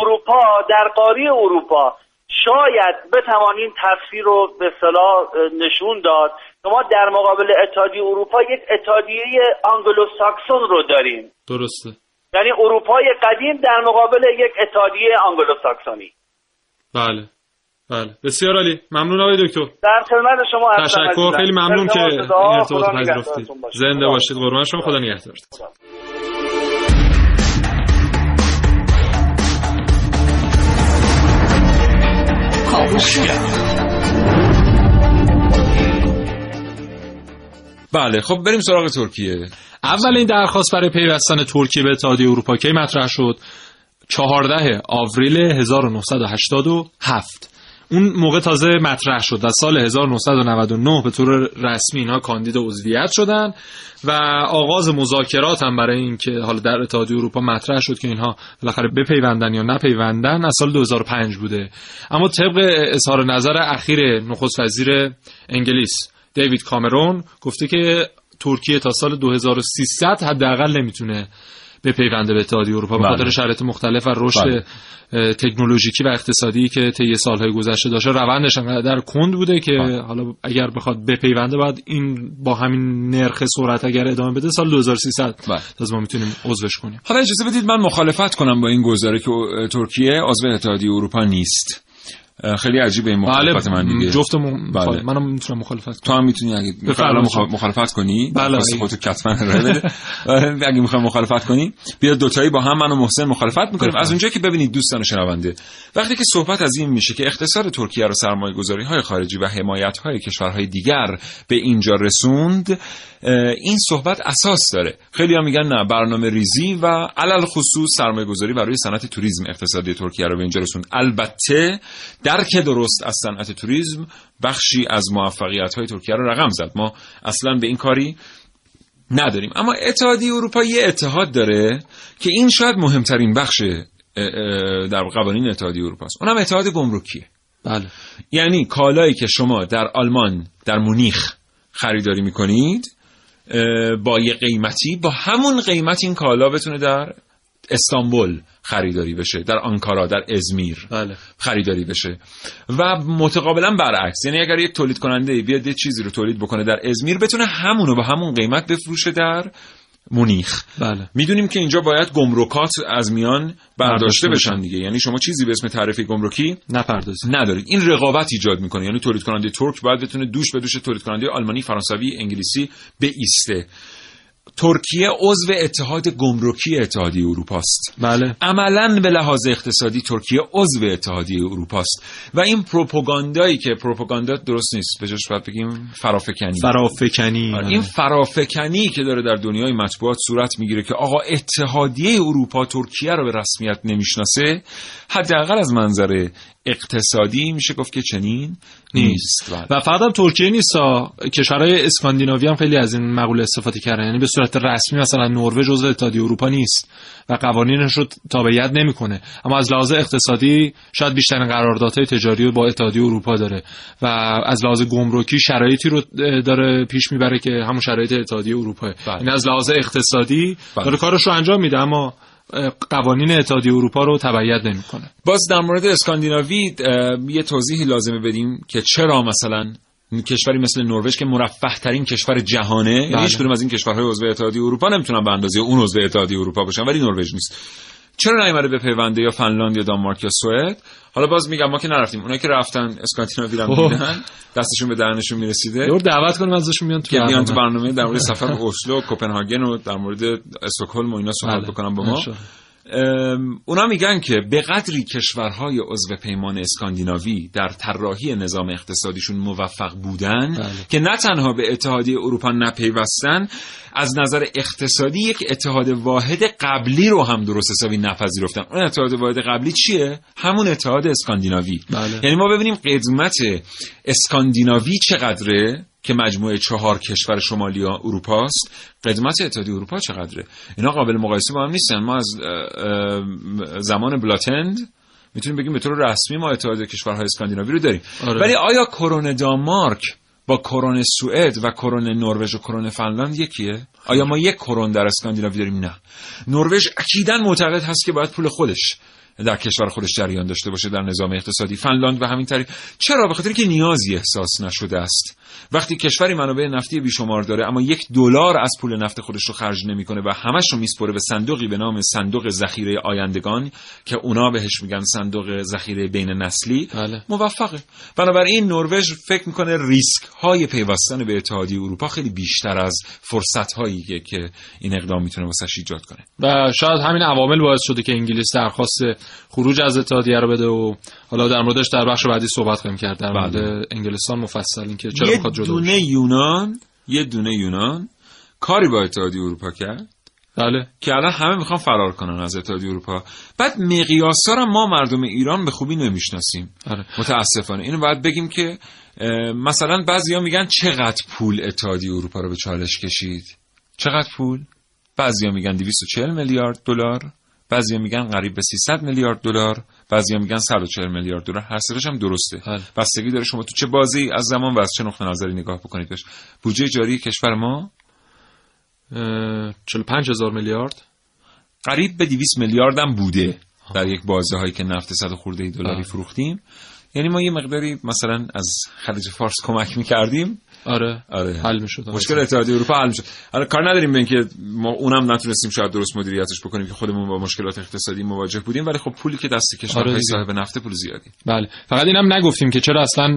اروپا در قاره اروپا شاید بتوانیم تفسیر رو به اصطلاح اه، نشون داد که ما در مقابل اتحادیه اروپا یک اتحادیه آنگلو ساکسون رو داریم. درسته. یعنی اروپای قدیم در مقابل یک اتحادیه آنگلو ساکسونی بله. بله. بسیار عالی. ممنون آقای دکتر. در خدمت شما هستم تشکر. خیلی ممنون که این ارتباط پذیرفتید. زنده باشید. قربان شما. خدا نگهدارتون. بله خب بریم سراغ ترکیه. اولین درخواست برای پیوستن ترکیه به اتحادیه اروپا کی مطرح شد؟ 14 آوریل 1987 اون موقع تازه مطرح شد و سال 1999 به طور رسمی اینها کاندید عضویت شدن و آغاز مذاکرات هم برای اینکه حالا در اتحادیه اروپا مطرح شد که اینها بالاخره بپیوندن یا نپیوندن از سال 2005 بوده. اما طبق اظهار نظر اخیر نخست وزیر انگلیس دیوید کامرون گفته که ترکیه تا سال 2300 حداقل نمی‌تونه به پیونده به اتحادیه اروپا به بله. خاطر شرایط مختلف و رشد بله. تکنولوژیکی و اقتصادی که طی سالهای گذشته داشته روندش انقدر کند بوده که بله. حالا اگر بخواد به پیونده باید این با همین نرخ سرعت اگر ادامه بده سال 2300 بله. تازه ما می‌تونیم عضوش کنیم حالا اجازه بدید من مخالفت کنم با این گزاره که ترکیه عضو اتحادیه اروپا نیست خیلی عجیبه این مخالفت من دیگه جفت. بله. بله. منم می‌تونم مخالفت کنم تو هم می‌تونی اگه مخالفت کنی بله. واسه خودتو آره، اگه می‌خوای مخالفت کنی بیا دوتایی با هم من و محسن مخالفت می‌کنیم. از اونجایی که ببینید دوستان شنونده وقتی که صحبت از این میشه که اقتصاد ترکیه رو سرمایه گذاری های خارجی و حمایت های کشورهای دیگر به اینجا رسوند این صحبت اساس داره خیلی ها میگن نه برنامه ریزی و علل خصوص سرمایه گذاری برای صنعت توریسم اقتصادی ترکیه رو به اینجا رسوند البته درک درست از صنعت توریسم بخشی از موفقیت های ترکیه رو رقم زد. ما اصلا به این کاری نداریم. اما اتحادیه اروپا یه اتحاد داره که این شاید مهمترین بخش در قوانین اتحادیه اروپا است. اونم اتحاد گمرکیه. بله. یعنی کالایی که شما در آلمان در مونیخ خریداری می‌کنید با یه قیمتی با همون قیمت این کالا بتونه در استانبول خریداری بشه در آنکارا در ازمیر بله. خریداری بشه. و متقابلا برعکس یعنی اگر یک تولید کننده بیاد یه چیزی رو تولید بکنه در ازمیر بتونه همونو با همون قیمت بفروشه در مونیخ. بله. می‌دونیم که اینجا باید گمرکات از میان برداشته بشن. دیگه. یعنی شما چیزی به اسم تعرفه گمرکی نپردازید. ندارید. این رقابت ایجاد می‌کنه. یعنی تولید کننده ترک باید بتونه دوش به دوش تولید کننده آلمانی فرانسوی انگلیسی به ایسته ترکیه عضو اتحاد گمرکی اتحادیه اروپا است. بله. عملا به لحاظ اقتصادی ترکیه عضو اتحادیه اروپا است. و این پروپاگاندایی که پروپاگاندا درست نیست. به جاش باید بگیم فرافکنی. فرافکنی. آره،. این فرافکنی که داره در دنیای مطبوعات صورت می‌گیره که آقا اتحادیه اروپا ترکیه رو به رسمیت نمی‌شناسه حداقل از منظر اقتصادی میشه گفت که چنین نیست بله. و فقط هم ترکیه نیست ها. کشورهای اسکاندیناوی هم خیلی از این مقوله استفاده کردن یعنی به صورت رسمی مثلا نروژ عضو اتحادیه اروپا نیست و قوانینش رو تابعیت نمی‌کنه اما از لحاظ اقتصادی شاید بیشترین قراردادهای تجاری رو با اتحادیه اروپا داره و از لحاظ گمرکی شرایطی رو داره پیش می‌بره که همون شرایط اتحادیه اروپا بله. این از لحاظ اقتصادی بله. داره کارش رو انجام میده اما قوانین اتحادیه اروپا رو تبعیت نمی‌کنه باز در مورد اسکاندیناوی یه توضیحی لازمه بدیم که چرا مثلا کشوری مثل نروژ که مرفه ترین کشور جهانه یعنی بله. هیچ از این کشورهای عضو اتحادیه اروپا نمی‌تونن به اندازه اون عضو اتحادیه اروپا باشن ولی نروژ نیست چرا نیومده به پیونده یا فنلاند یا دانمارک یا سوئد حالا باز میگم ما که نرفتیم اونایی که رفتن اسکاندیناوی رو. دیدن دستشون به دهنشون می‌رسیده یه دعوت کنیم ازشون بیان تو که بیان تو برنامه. برنامه در مورد سفر به اسلو و کوپنهاگن و در مورد استکهلم و اینا صحبت بله. بکنم با ما اونا میگن که به قدری کشورهای عضو پیمان اسکاندیناوی در طراحی نظام اقتصادیشون موفق بودن بله. که نه تنها به اتحادیه اروپا نپیوستن از نظر اقتصادی یک اتحاد واحد قبلی رو هم درست حسابی نپذیرفتن. اون اتحاد واحد قبلی چیه؟ همون اتحاد اسکاندیناوی. بله. یعنی ما ببینیم قدمت اسکاندیناوی چقدره که مجموعه چهار کشور شمالی اروپاست قدمت اتحادیه اروپا چقدره؟ اینا قابل مقایسه با هم نیستن. ما از زمان بلاتند می‌تونیم بگیم به طور رسمی ما اتحاد کشورهای اسکاندیناوی رو داریم. آره. ولی آیا کرون دانمارک با کرون سوئد و کرون نروژ و کرون فنلاند یکیه؟ آیا ما یک کرون در اسکاندیناوی داریم؟ نه. نروژ اکیدا معتقد هست که باید پول خودش در کشور خودش جریان داشته باشه در نظام اقتصادی. فنلاند و همین طریق. چرا؟ به خاطر که نیازی احساس نشده است. وقتی کشوری منابع نفتی بیشمار داره اما یک دلار از پول نفت خودش رو خرج نمی‌کنه و همش رو میسپره به صندوقی به نام صندوق ذخیره آیندگان که اونا بهش میگن صندوق ذخیره بین نسلی. بله. موفقه. بنابراین نروژ فکر می‌کنه ریسک های پیوستن به اتحادیه اروپا خیلی بیشتر از فرصت هایی که این اقدام می‌تونه واسش ایجاد کنه. و شاید همین عوامل باعث شده که انگلیس درخواست خروج از اتحادیه رو بده و حالا در موردش در بخش بعدی صحبت خواهیم کرد. در بله. مورد انگلستان مفصل اینکه چرا یه می‌خواد جدا دونه بشه. یونان یه دونه یونان کاری با اتحادیه اروپا کرد؟ بله. که الان همه می‌خوان فرار کنن از اتحادیه اروپا. بعد مقیاسا رو ما مردم ایران به خوبی نمی‌شناسیم. آره. متاسفانه. اینو باید بگیم که مثلا بعضیا میگن چقدر پول اتحادیه اروپا رو به چالش کشید؟ چقدر پول؟ بعضیا میگن 240 میلیارد دلار. بعضیا میگن قریب به 300 میلیارد دلار بعضیا میگن 140 میلیارد دلار. هر سرش هم درسته. بله. بستگی داره شما تو چه بازی از زمان و از چه نقطه نظری نگاه بکنید. بهش بودجه جاری کشور ما؟ اه، 45 هزار میلیارد. قریب به 200 میلیارد هم بوده در یک بازه هایی که نفت صد خورده دلاری آه. فروختیم. یعنی ما یه مقداری مثلا از خلیج فارس کمک می‌کردیم. آره. آره. حل می‌شد. مشکل اتحادیه اروپا حل می‌شد. حالا کار نداریم به اینکه ما اونم نتونستیم شاید درست مدیریتش بکنیم که خودمون با مشکلات اقتصادی مواجه بودیم ولی خب پولی که دست کشورهای آره. صاحب نفت پول زیادی. بله. فقط اینم نگفتیم که چرا اصلا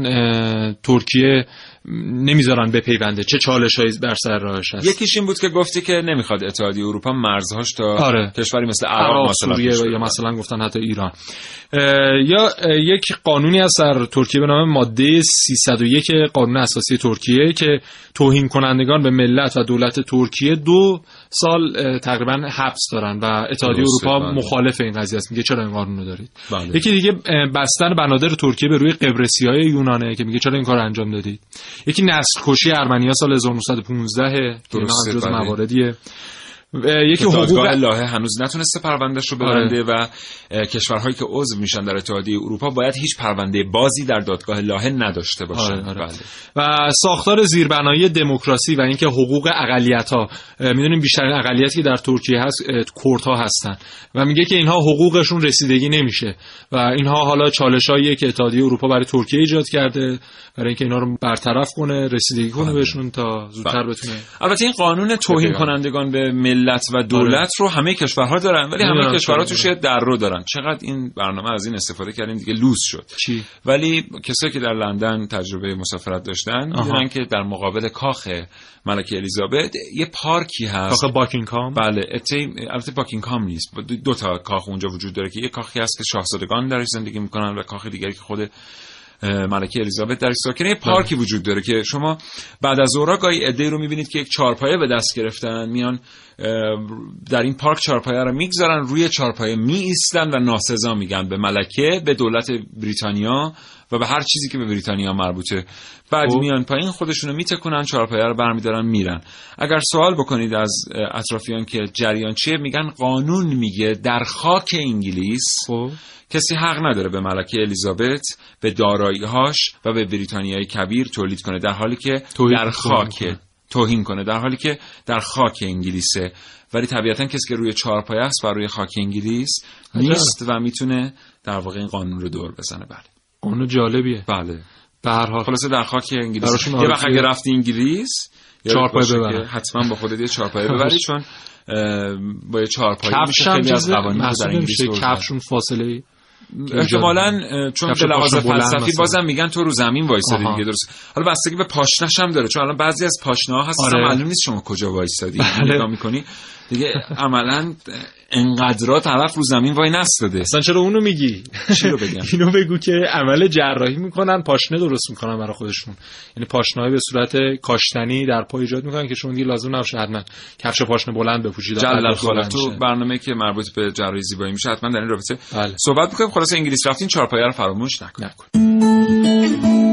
ترکیه نمی‌ذارن بپیونده چه چالش هایی بر سر راهش هست یکیش این بود که گفتی که نمی‌خواد اتحادیه اروپا مرزهاش تا آره. کشوری مثل عراق سوریه. یا مثلا گفتن حتی ایران یا یک قانونی از در ترکیه به نام ماده 301 قانون اساسی ترکیه که توهین کنندگان به ملت و دولت ترکیه دو سال تقریبا حبس دارن و اتحادیه اروپا بله. مخالف این قضیه است میگه چرا این قانون رو دارید بله. یکی دیگه بستن بنادر ترکیه به روی قبرسی های یونانه که میگه چرا این کار انجام دادید یکی نسل کشی ارمنیا سال 1915 که جز بله. مواردیه یکی حقوق لاهه هنوز نتونسته پروندهش رو ببنده و کشورهایی که عضو میشن در اتحادیه اروپا باید هیچ پرونده بازی در دادگاه لاهه نداشته باشن آره، آره. بله. و ساختار زیربنایی دموکراسی و اینکه حقوق اقلیت ها می‌دونیم بیشترین اقلیتی که در ترکیه هست کورت ها هستن و میگه که اینها حقوقشون رسیدگی نمیشه و اینها حالا چالشاییه که اتحادیه اروپا برای ترکیه ایجاد کرده برای اینکه اینا رو برطرف کنه رسیدگی کنه بهشون تا زودتر بله. بتونه البته این قانون توهین. کنندگان به ملت و دولت رو همه کشورها دارن ولی همه کشورها. توش یه در رو دارن. چقدر این برنامه از این استفاده کردیم دیگه لوس شد. چی؟ ولی کسایی که در لندن تجربه مسافرت داشتن. می‌دونن که در مقابل کاخ ملکه الیزابت یه پارکی هست. کاخ باکینگهام؟ بله اته البته باکینگهام نیست. دو- تا کاخ اونجا وجود داره که یه کاخی هست که شاهزادگان درش زندگی می‌کنن و کاخ دیگری که خود ملکه الیزابت درش ساکنه یه پارکی وجود داره که شما بعد از ظهرها گاهی عده‌ای رو می‌بینید که یک چارپایه به دست گرفتن. میان در این پارک چارپایه رو می‌گذارن روی چارپایه می ایستن و ناسزا میگن به ملکه به دولت بریتانیا. و به هر چیزی که به بریتانیا مربوطه بعد خب. میان پایین خودشونو میتکنن چهارپایه رو برمیدارن میرن اگر سوال بکنید از اطرافیان که جریان چیه میگن قانون میگه در خاک انگلیس خب کسی حق نداره به ملکه الیزابت به دارایی‌هاش و به بریتانیای کبیر تولید کنه در حالی که در. خاک توهین کنه در حالی که در خاک انگلیسه ولی طبیعتا کسی که روی چهارپایه است و روی خاک انگلیس. نیست و می‌تونه در واقع این قانون رو دور بزنه بله قانون جالبیه. بله. به هر حال. خلاصه در خاک انگلیس. یه وقت اگه رفتی انگلیس چهارپایه ببرن. حتما با خودت یه چهارپایه ببری چون با یه هم خیلی از قوانین در انگلیس کفشون فاصله احتمالا چون به لحاظ فلسفی بازم میگن تو رو زمین وایسادی دیگه درست. حالا بستگی به پاشنش هم داره چون الان بعضی از پاشنه ها هست آره. معلوم نیست شما کجا وایسادی. بله. نگاه می‌کنی. دیگه عملا انقدرا طرف رو زمین وای نستاده. اصلا چرا اونو میگی؟ چی رو بگم؟ اینو بگو که عمل جراحی می‌کنن پاشنه درست می‌کنن برای خودشون. یعنی پاشنه به صورت کاشتنی در پای ایجاد می‌کنن که شما دیگه لازم نباشه حتما کفش پاشنه بلند بپوشید جلال تو برنامه که مربوط به جراحی زیبایی میشه حتما در این رابطه بله. صحبت می‌کنیم. خلاص انگلیس رفتین چهارپایه رو فراموش نکن نکن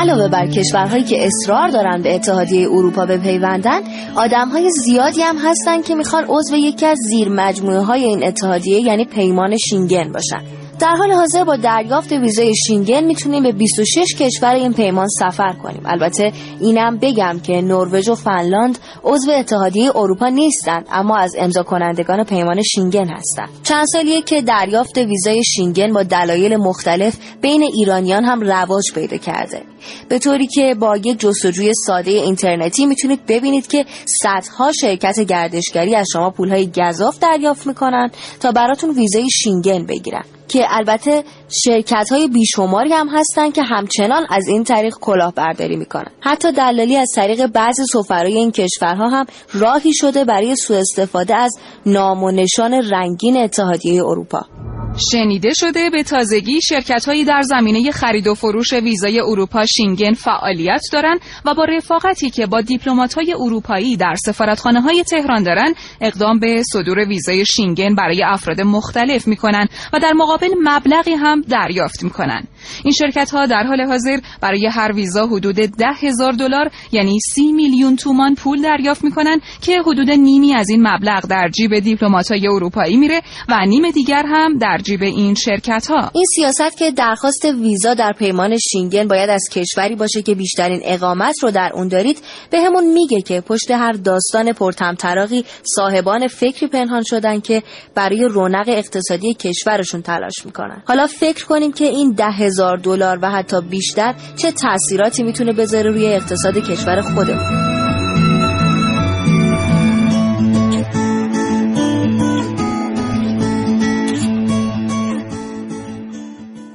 علاوه بر کشورهایی که اصرار دارن به اتحادیه اروپا بپیوندن آدمهای زیادی هم هستن که می‌خوان عضو یکی از زیر مجموعه های این اتحادیه یعنی پیمان شینگن باشن. در حال حاضر با دریافت ویزای شینگن می‌تونیم به 26 کشور این پیمان سفر کنیم. البته اینم بگم که نروژ و فنلاند عضو اتحادیه اروپا نیستند اما از امضا کنندگان پیمان شینگن هستند. چند سالیه که دریافت ویزای شینگن با دلایل مختلف بین ایرانیان هم رواج پیدا کرده. به طوری که با یک جستجوی ساده اینترنتی می‌تونید ببینید که صدها شرکت گردشگری از شما پولهای گذاف دریافت می‌کنن تا براتون ویزای شینگن بگیرن. که البته شرکت های بیشماری هم هستن که همچنان از این طریق کلاهبرداری می‌کنن. حتی دلالی از طریق بعضی سفرای این کشورها هم راهی شده برای سوء استفاده از نام و نشان رنگین اتحادیه اروپا. شنیده شده به تازگی شرکت هایی در زمینه خرید و فروش ویزای اروپا شینگن فعالیت دارند و با رفاقتی که با دیپلمات های اروپایی در سفارتخانه های تهران دارند اقدام به صدور ویزای شینگن برای افراد مختلف می کنند و در مقابل مبلغی هم دریافت می کنند. این شرکت ها در حال حاضر برای هر ویزا حدود ده هزار دلار یعنی سی میلیون تومان پول دریافت می کنند که حدود نیمی از این مبلغ در جیب دیپلمات های اروپایی میره و نیم دیگر هم در جیب این شرکت ها این سیاست که درخواست ویزا در پیمان شینگن باید از کشوری باشه که بیشترین اقامت رو در اون دارید به همون میگه که پشت هر داستان پرتمطراقی صاحبان فکری پنهان شدن که برای رونق اقتصادی کشورشون تلاش می‌کنن. حالا فکر کنیم که این ده هزار دلار و حتی بیشتر چه تاثیراتی می‌تونه بذاره روی اقتصاد کشور خودمون؟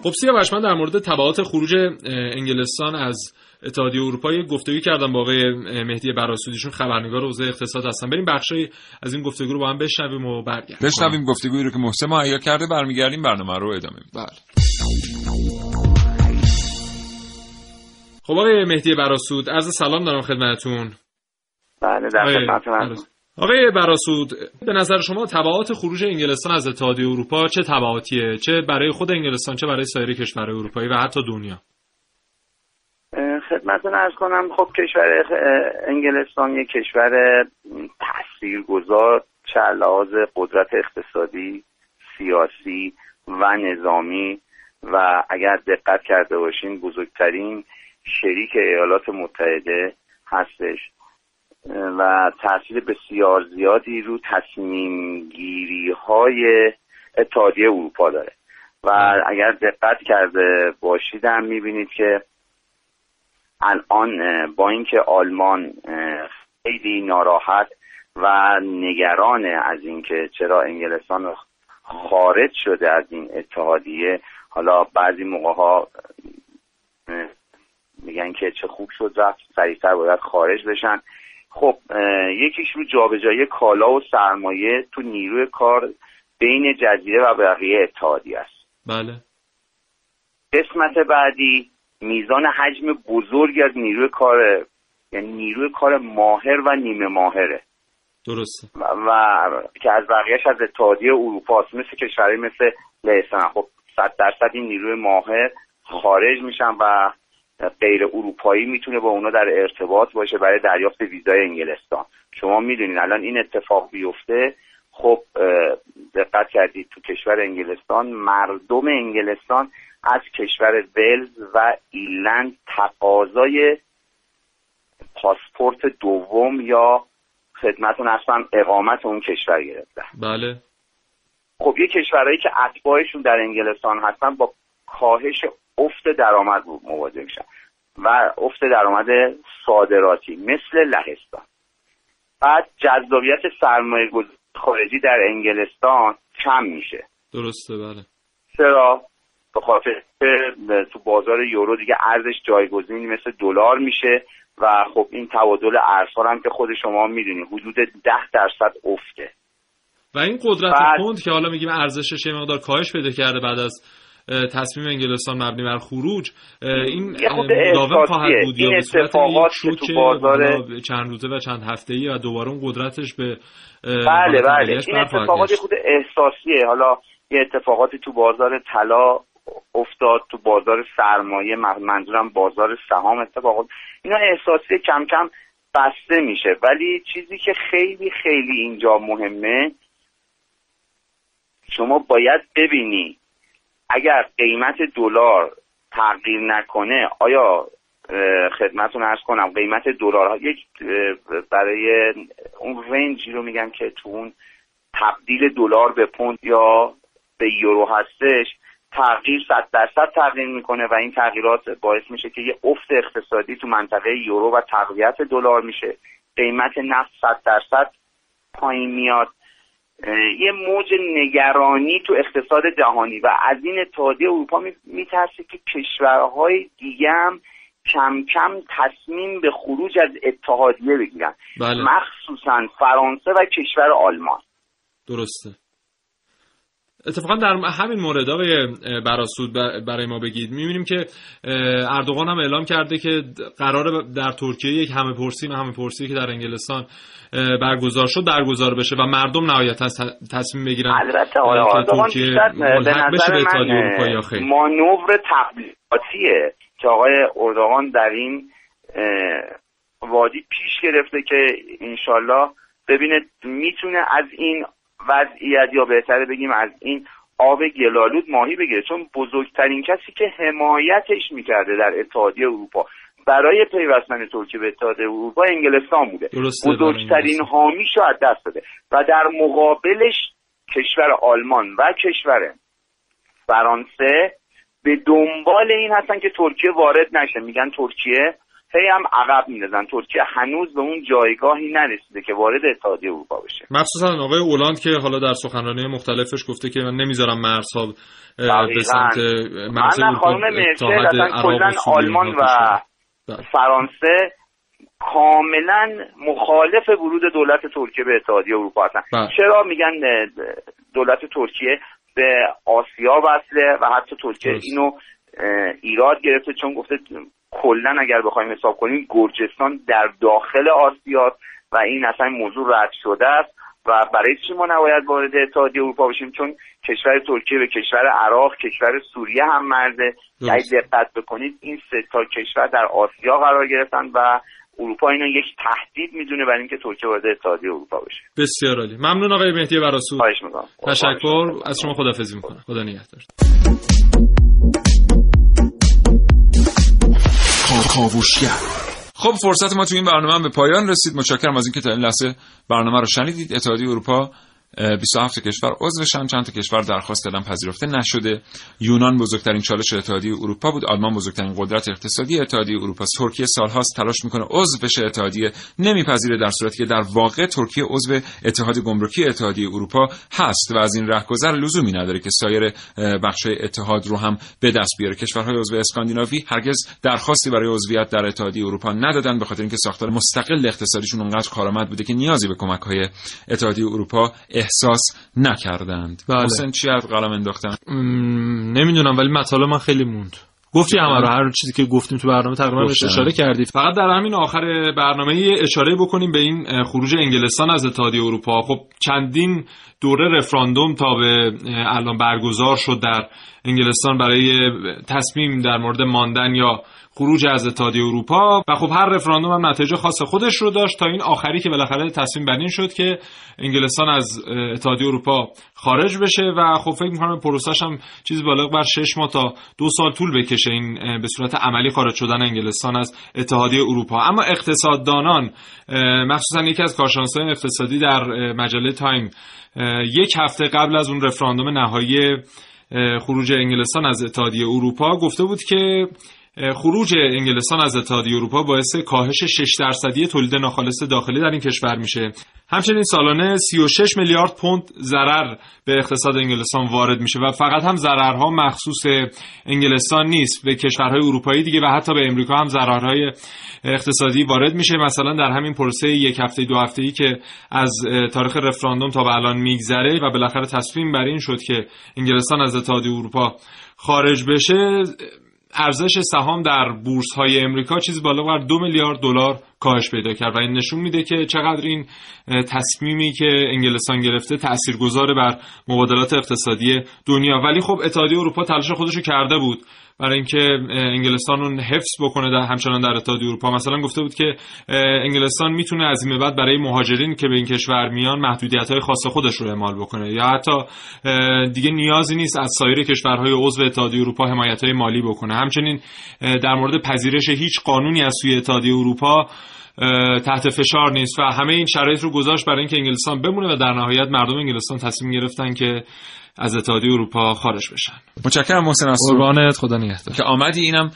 خب سیاوش من در مورد تبعات خروج انگلستان از اتحادیه اروپا یک گفتگوی کردم با آقای مهدی براسودیشون خبرنگار حوزه اقتصاد هستن. بریم بخشی از این گفتگو رو با هم بشنویم و برگردیم. بشنویم گفتگویی رو که محسن مهیا کرده برمیگردیم برنامه رو ادامه میدیم. بله. خب آقای مهدی براسود عرض سلام دارم خدمتتون. بله در خدمتتون آقای براسود به نظر شما تبعات خروج انگلستان از اتحادیه اروپا چه تبعاتیه؟ چه برای خود انگلستان چه برای سایر کشورهای اروپایی و حتی دنیا؟ خدمتتون ارز کنم خب کشور انگلستان یک کشور تاثیرگذار چه لحاظ قدرت اقتصادی سیاسی و نظامی. و اگر دقت کرده باشین بزرگترین شریک ایالات متحده هستش. و تاثیر بسیار زیادی رو تصمیم گیری های اتحادیه اروپا داره. و اگر دقت کرده باشید هم می‌بینید که الان با اینکه آلمان خیلی ناراحت و نگران از اینکه چرا انگلستان خارج شده از این اتحادیه حالا بعضی موقع ها میگن که چه خوب شد رفت سریعتر باید خارج بشن. خب یکیش رو جابجایی کالا و سرمایه تو نیروی کار بین جزیره و بقیه اتحادی است. بله. قسمت بعدی میزان حجم بزرگی از نیروی کار یعنی نیروی کار ماهر و نیمه ماهره. درسته. و, و که از بقیهش از اتحادیه اروپا مثل کشورهای مثل لهستان. خب صد درصد این نیروی ماهر خارج میشن و غیر اروپایی می‌تونه با اونا در ارتباط باشه برای دریافت ویزای انگلستان. شما می‌دونید الان این اتفاق بیفته. خب دقت کردید تو کشور انگلستان مردم انگلستان از کشور ولز و ایلند تقاضای پاسپورت دوم یا خدمتون اصلا اقامت اون کشور گرفتن بله. خب یه کشورهایی که اتباعشون در انگلستان هستن با کاهش افت درآمد مواجه میشن و افت درآمد صادراتی مثل لهستان. بعد جذابیت سرمایه خارجی در انگلستان کم میشه. درسته بله. چرا؟ به خاطر تو بازار یورو دیگه ارزش جایگزینی مثل دلار میشه و خب این تبادل ارزها هم که خود شما می‌دونی حدود ده درصد افته. و این قدرت بعد... پوند که حالا میگیم ارزشش یه مقدار کاهش پیدا کرده بعد از تصمیم انگلستان مبنی بر خروج این مداوم خواهد بود این اتفاقات که تو بازار چند روزه و چند هفته ای و دوباره اون قدرتش به بله بله. این اتفاقات خود احساسیه. حالا یه اتفاقاتی تو بازار طلا افتاد تو بازار سرمایه منظورم بازار سهام اتفاقات. اینا احساسی کم کم بسته میشه. ولی چیزی که خیلی خیلی اینجا مهمه شما باید ببینی اگر قیمت دلار تغییر نکنه آیا خدمتون ارز کنم قیمت دلار یک برای اون رنجی رو میگن که تو اون تبدیل دلار به پوند یا به یورو هستش تغییر صد درصد تغییر می‌کنه و این تغییرات باعث میشه که یه افت اقتصادی تو منطقه یورو و تقویت دلار میشه. قیمت نفت صد درصد پایین میاد. یه موج نگرانی تو اقتصاد جهانی و از این اتحادیه اروپا میترسه که کشورهای دیگه هم کم کم تصمیم به خروج از اتحادیه بگیرن. بله. مخصوصا فرانسه و کشور آلمان. درسته. اتفاقا در همین مورد آقای براسود برای ما بگید. می‌بینیم که اردوغان هم اعلام کرده که قرار در ترکیه یک همه پرسی همه پرسی که در انگلستان برگزار شد برگزار بشه و مردم نهایتا تصمیم بگیرن البته آقای ترکیه ملحق بشه به اتحادیه اروپا مانور تبلیغاتیه که آقای اردوغان در این وادی پیش گرفته که انشالله ببینه می‌تونه از این وضعیت یا بهتره بگیم از این آب گلالود ماهی بگیره. چون بزرگترین کسی که حمایتش می‌کرده در اتحادیه اروپا برای پیوستن ترکیه به اتحادیه اروپا انگلستان بوده. بزرگترین حامیش رو از دست داده. و در مقابلش کشور آلمان و کشور فرانسه به دنبال این هستن که ترکیه وارد نشه. میگن ترکیه هی هم عقب میندازن. ترکیه هنوز به اون جایگاهی نرسیده که وارد اتحادیه اروپا بشه. مخصوصا آقای اولند که حالا در سخنرانی مختلفش گفته که من نمی‌ذارم مرزها به سمت مرز خانم کلا آلمان و. فرانسه کاملا مخالف ورود دولت ترکیه به اتحادیه اروپا هستن. بله. چرا میگن دولت ترکیه به آسیا وصله و حتی ترکیه اینو ایراد گرفته؟ چون گفته کلا اگر بخوایم حساب کنیم گرجستان در داخل آسیا و این اصلا موضوع رد شده است. و برای چی ما نباید وارد اتحادیه اروپا بشیم؟ چون کشور ترکیه به کشور عراق کشور سوریه هم مرده. اگه دقت بکنید این سه تا کشور در آسیا قرار گرفتن و اروپا اینو یک تهدید می‌دونه برای اینکه ترکیه وارد اتحادیه اروپا بشه. بسیار عالی. ممنون آقای مهدی براسو خواهش می‌کنم. تشکر. از شما خدافظی می‌کنم. خدا نگهدار. خب فرصت ما تو این برنامه هم به پایان رسید. متشکرم از اینکه تا این لحظه برنامه رو شنیدید. اتحادیه اروپا 27 کشور عضوشن چند تا کشور درخواست دادن پذیرفته نشده. یونان بزرگترین چالش اتحادیه اروپا بود. آلمان بزرگترین قدرت اقتصادی اتحادیه اروپا. ترکیه سالهاست تلاش می‌کنه عضو بشه اتحادیه. نمیپذیره در صورتی که در واقع ترکیه عضو اتحاد گمرکی اتحادیه اروپا هست و از این رهگذر لزومی نداره که سایر بخش‌های اتحاد رو هم به دست بیاره. کشورهای عضو اسکاندیناوی هرگز درخواستی برای عضویت در اتحادیه اروپا ندادن به خاطر اینکه ساختار مستقل اقتصادیشون اونقدر کارآمد بوده که نیازی به کمک‌های اتحادیه اروپا احساس نکردند. بله. حسین چی از قلم انداختن؟ نمی‌دونم ولی مطالب من خیلی موند. گفتی همه رو هر چیزی که گفتیم تو برنامه تقریبا بهش اشاره کردید. فقط در همین آخر برنامه اشاره بکنیم به این خروج انگلستان از اتحادیه اروپا. خب چندین دوره رفراندوم تا به الان برگزار شد در انگلستان برای تصمیم در مورد ماندن یا خروج از اتحادیه اروپا و خب هر رفراندوم هم نتیجه خاص خودش رو داشت تا این آخری که بالاخره تصمیم بر این شد که انگلستان از اتحادیه اروپا خارج بشه و خب فکر می‌کنم پروسش هم چیز بالغ بر 6 ماه تا دو سال طول بکشه این به صورت عملی خارج شدن انگلستان از اتحادیه اروپا. اما اقتصاددانان مخصوصا یکی از کارشناسان اقتصادی در مجله تایم یک هفته قبل از اون رفراندوم نهایی خروج انگلستان از اتحادیه اروپا گفته بود که خروج انگلستان از اتحادیه اروپا باعث کاهش 6 درصدی تولید ناخالص داخلی در این کشور میشه. همچنین سالانه 36 میلیارد پوند ضرر به اقتصاد انگلستان وارد میشه و فقط هم ضررها مخصوص انگلستان نیست. به کشورهای اروپایی دیگه و حتی به امریکا هم ضررهای اقتصادی وارد میشه. مثلا در همین پروسه یک هفته دو هفته ای که از تاریخ رفراندوم تا به الان میگذره و بالاخره تصمیم بر این شد که انگلستان از اتحادیه اروپا خارج بشه ارزش سهام در بورس های امریکا چیز بالا بر دو میلیارد دلار کاهش پیدا کرد و این نشون میده که چقدر این تصمیمی که انگلستان گرفته تاثیرگذار بر مبادلات اقتصادی دنیا. ولی خب اتحادیه اروپا تلاش خودش رو کرده بود. برای اینکه انگلستان رو حفظ بکنه در همچنان در اتحادیه اروپا. مثلا گفته بود که انگلستان می‌تونه از این بعد برای مهاجرین که به این کشور میان محدودیت های خاص خودش رو اعمال بکنه. یا حتی دیگه نیازی نیست از سایر کشورهای عضو اتحادیه اروپا حمایت های مالی بکنه. همچنین در مورد پذیرش هیچ قانونی از سوی اتحادیه اروپا تحت فشار نیست و همه این شرایط رو گذاشت برای اینکه انگلستان بمونه و در نهایت مردم انگلستان تصمیم گرفتن که از اتحادیه اروپا خارج بشن. متشکرم محسن از قربانت خدا نگهدار. که آمدی اینم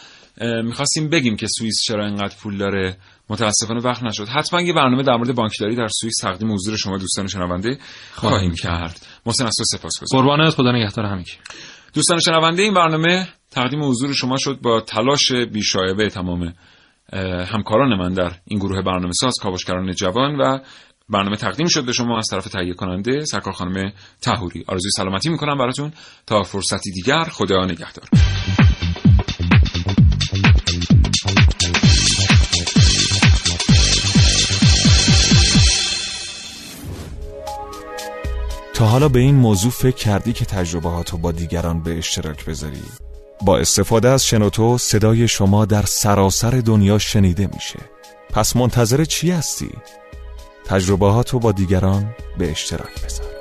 می‌خواستیم بگیم که سوئیس چرا اینقدر پول داره. متاسفانه وقت نشد. حتما یه برنامه در مورد بانکداری در سوئیس تقدیم حضور شما دوستان شنونده خواهیم کرد. محسن از تو سپاسگزارم. قربانت خدا نگهدار همگی دوستان شنونده این برنامه تقدیم حضور شما شد با تلاش بیشایبه تمام همکاران من در این گروه برنامه ساز کاوشگران جوان و برنامه تقدیم شد به شما از طرف تهیه کننده سرکار خانم تهوری آرزوی سلامتی می‌کنم براتون تا فرصتی دیگر خدا نگهدار تا حالا به این موضوع فکر کردی که تجربه با دیگران به اشتراک بذاری؟ با استفاده از شنوتو صدای شما در سراسر دنیا شنیده میشه پس منتظر چی هستی؟ تجربه با دیگران به اشتراک بذار.